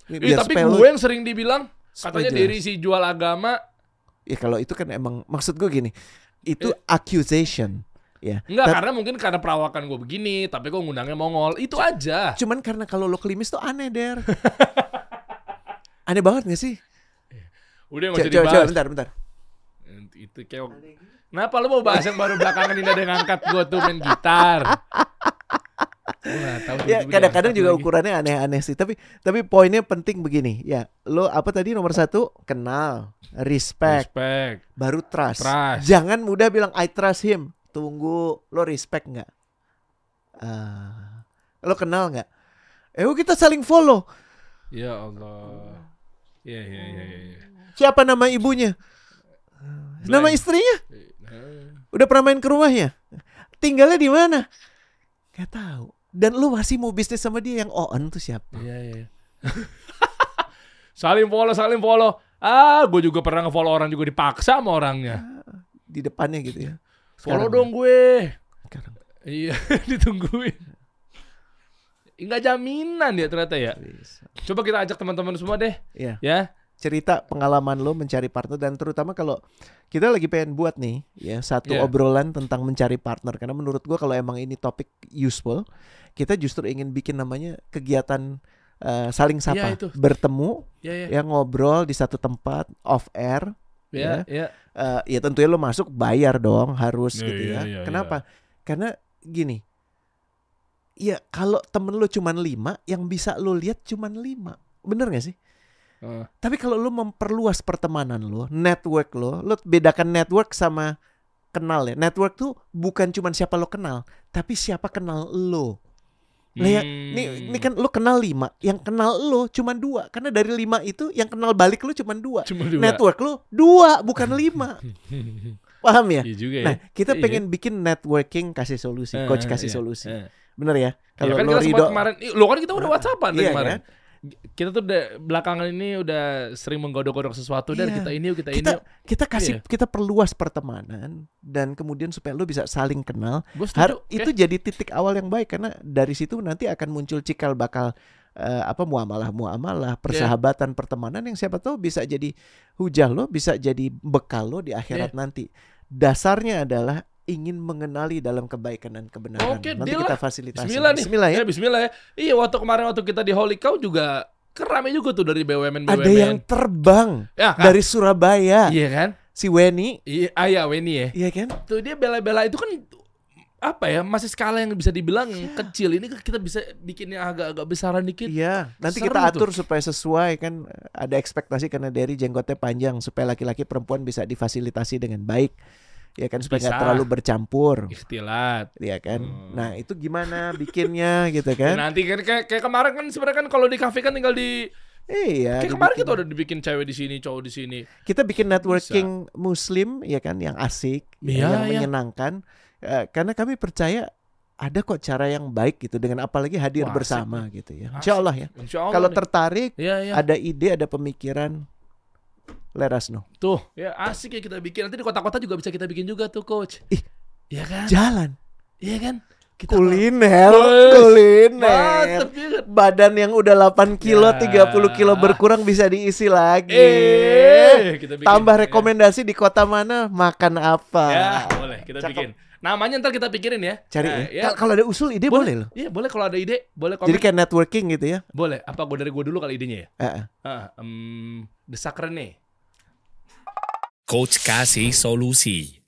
Speaker 2: Ih,
Speaker 1: biar
Speaker 2: tapi gue
Speaker 1: lo-
Speaker 2: yang sering dibilang katanya dari si jual agama
Speaker 1: ya kalau itu kan emang maksud gue gini itu accusation ya
Speaker 2: enggak karena mungkin karena perawakan gue begini, tapi kok ngundangnya Mongol. Itu aja.
Speaker 1: cuman karena kalau lo klimis tuh aneh der aneh banget gak sih
Speaker 2: Udah
Speaker 1: coba,
Speaker 2: nggak usah
Speaker 1: coba,
Speaker 2: dibahas.
Speaker 1: bentar bentar
Speaker 2: Itu kayak Kenapa lu mau bahas yang baru belakangan ini ada yang ngangkat gue tuh main gitar? Tahu
Speaker 1: ya kadang-kadang juga
Speaker 2: lagi.
Speaker 1: ukurannya aneh-aneh sih tapi tapi poinnya penting begini ya lo apa tadi nomor satu kenal respect
Speaker 2: Respect.
Speaker 1: baru trust.
Speaker 2: Trust.
Speaker 1: Jangan mudah bilang I trust him. Tunggu lo respect nggak? Ah, lo kenal nggak? Eh kita saling follow.
Speaker 2: Ya Allah. Iya iya iya iya. iya.
Speaker 1: Siapa nama ibunya? Nama
Speaker 2: Blank.
Speaker 1: istrinya?
Speaker 2: Nah,
Speaker 1: Udah pernah main ke rumahnya? Tinggalnya di mana? Gak tahu. Dan lu masih mau bisnis sama dia yang on tuh siapa?
Speaker 2: Iya iya. saling follow saling follow. Ah, gue juga pernah nge-follow orang juga dipaksa sama orangnya.
Speaker 1: Di depannya gitu ya.
Speaker 2: Follow
Speaker 1: Sekarang.
Speaker 2: dong gue.
Speaker 1: Sekarang.
Speaker 2: Iya, ditungguin. Enggak jaminan ya ternyata ya. Coba kita ajak teman-teman semua deh,
Speaker 1: Iya.
Speaker 2: ya.
Speaker 1: cerita pengalaman lo mencari partner dan terutama kalau kita lagi pengen buat nih ya satu
Speaker 2: Iya.
Speaker 1: obrolan tentang mencari partner karena menurut gua kalau emang ini topik useful kita justru ingin bikin namanya kegiatan eh, saling sapa
Speaker 2: Iya, itu.
Speaker 1: bertemu
Speaker 2: Ya ya.
Speaker 1: ya ngobrol di satu tempat off air
Speaker 2: Ya, ya.
Speaker 1: Eh, ya tentunya lo masuk bayar dong harus
Speaker 2: Iya,
Speaker 1: gitu
Speaker 2: iya,
Speaker 1: ya
Speaker 2: iya,
Speaker 1: kenapa karena gini ya kalau temen lo cuman lima yang bisa lo lihat cuman lima bener gak sih
Speaker 2: Uh,
Speaker 1: tapi kalau lu memperluas pertemanan lo, network lo, lo bedakan network sama kenal ya. Network tuh bukan cuma siapa lo kenal, tapi siapa kenal lo. Lah ya,
Speaker 2: hmm.
Speaker 1: ini, ini kan lo kenal lima, yang kenal lo cuma dua. Karena dari lima itu yang kenal balik lo cuma dua.
Speaker 2: cuma dua.
Speaker 1: Network lo dua, bukan lima. Paham ya?
Speaker 2: Iya juga ya.
Speaker 1: Nah, kita
Speaker 2: Iya.
Speaker 1: pengen bikin networking kasih solusi, coach
Speaker 2: Eh,
Speaker 1: kasih
Speaker 2: iya,
Speaker 1: solusi.
Speaker 2: eh.
Speaker 1: Bener ya?
Speaker 2: Kalau
Speaker 1: Kalau
Speaker 2: kan
Speaker 1: lo
Speaker 2: kita
Speaker 1: Ridho,
Speaker 2: kemarin, lo kan kita udah WhatsAppan dari
Speaker 1: Iya,
Speaker 2: kemarin. Kita tuh udah, belakangan ini udah sering menggodok-godok sesuatu dan
Speaker 1: Iya.
Speaker 2: kita ini yuk kita, ini
Speaker 1: kita kita kasih
Speaker 2: Iya.
Speaker 1: kita perluas pertemanan dan kemudian supaya lo bisa saling kenal Har-
Speaker 2: setuju.
Speaker 1: itu jadi titik awal yang baik karena dari situ nanti akan muncul cikal bakal eh, apa muamalah muamalah
Speaker 2: Iya.
Speaker 1: persahabatan pertemanan yang siapa tahu bisa jadi hujah lo bisa jadi bekal lo di akhirat
Speaker 2: Iya.
Speaker 1: nanti dasarnya adalah ingin mengenali dalam kebaikan dan kebenaran
Speaker 2: Oke,
Speaker 1: nanti kita
Speaker 2: lah.
Speaker 1: fasilitasi
Speaker 2: Bismillah nih.
Speaker 1: Bismillah ya
Speaker 2: Ya, Bismillah ya. Iya waktu kemarin waktu kita di Holy Cow juga kerame juga tuh dari BUMN BUMN.
Speaker 1: ada yang terbang
Speaker 2: ya, kan?
Speaker 1: dari Surabaya
Speaker 2: Iya kan?
Speaker 1: si Weni
Speaker 2: Iya, ah, iya Weni ya.
Speaker 1: iya kan
Speaker 2: Tuh dia bela-bela itu kan apa ya masih skala yang bisa dibilang kecil ini kita bisa bikin yang agak-agak besaran dikit
Speaker 1: Iya, nanti
Speaker 2: Seru
Speaker 1: kita
Speaker 2: tuh.
Speaker 1: atur supaya sesuai kan ada ekspektasi karena dari jenggotnya panjang supaya laki-laki perempuan bisa difasilitasi dengan baik. Ya kan supaya nggak
Speaker 2: Bisa.
Speaker 1: terlalu bercampur.
Speaker 2: ikhtilat
Speaker 1: Ya kan.
Speaker 2: Hmm.
Speaker 1: Nah, itu gimana bikinnya gitu
Speaker 2: Ya,
Speaker 1: kan?
Speaker 2: nanti kan kayak, kayak kemarin kan sebenarnya kan kalau di kafe kan tinggal di
Speaker 1: Iya.
Speaker 2: kayak kemarin kita udah dibikin cewek di sini cowok di sini
Speaker 1: kita bikin networking muslim ya kan yang asik, ya,
Speaker 2: Iya,
Speaker 1: yang
Speaker 2: iya.
Speaker 1: menyenangkan. Eh, karena kami percaya ada kok cara yang baik gitu dengan apalagi hadir
Speaker 2: Wah, asik
Speaker 1: bersama
Speaker 2: nih.
Speaker 1: gitu ya.
Speaker 2: Asik.
Speaker 1: Insya Allah ya.
Speaker 2: Insya Allah
Speaker 1: Kalau
Speaker 2: nih.
Speaker 1: tertarik,
Speaker 2: Iya, iya.
Speaker 1: ada ide, ada pemikiran, let us know.
Speaker 2: Tuh, ya asik ya kita bikin. Nanti di kota-kota juga bisa kita bikin juga tuh, coach.
Speaker 1: Ih.
Speaker 2: Iya kan?
Speaker 1: Jalan.
Speaker 2: Iya kan? Kita
Speaker 1: kuliner,
Speaker 2: Wes,
Speaker 1: kuliner. Badan yang udah 8 kilo,
Speaker 2: Ya.
Speaker 1: 30 kilo berkurang bisa diisi lagi.
Speaker 2: Eh, kita bikin.
Speaker 1: Tambah
Speaker 2: Ya.
Speaker 1: rekomendasi di kota mana, makan apa.
Speaker 2: Ya, boleh kita
Speaker 1: Cakep.
Speaker 2: bikin. Namanya ntar kita pikirin ya.
Speaker 1: Cari
Speaker 2: Nah,
Speaker 1: ya. Kal- Kalau ada usul ide boleh, loh.
Speaker 2: Iya, boleh kalau ada ide, boleh komen.
Speaker 1: Jadi kayak networking gitu ya.
Speaker 2: Boleh. Apa gue dari gue dulu kali idenya ya?
Speaker 1: Eh, eh.
Speaker 2: Ah, em, Desak Rene.
Speaker 3: Coach kasih solusi.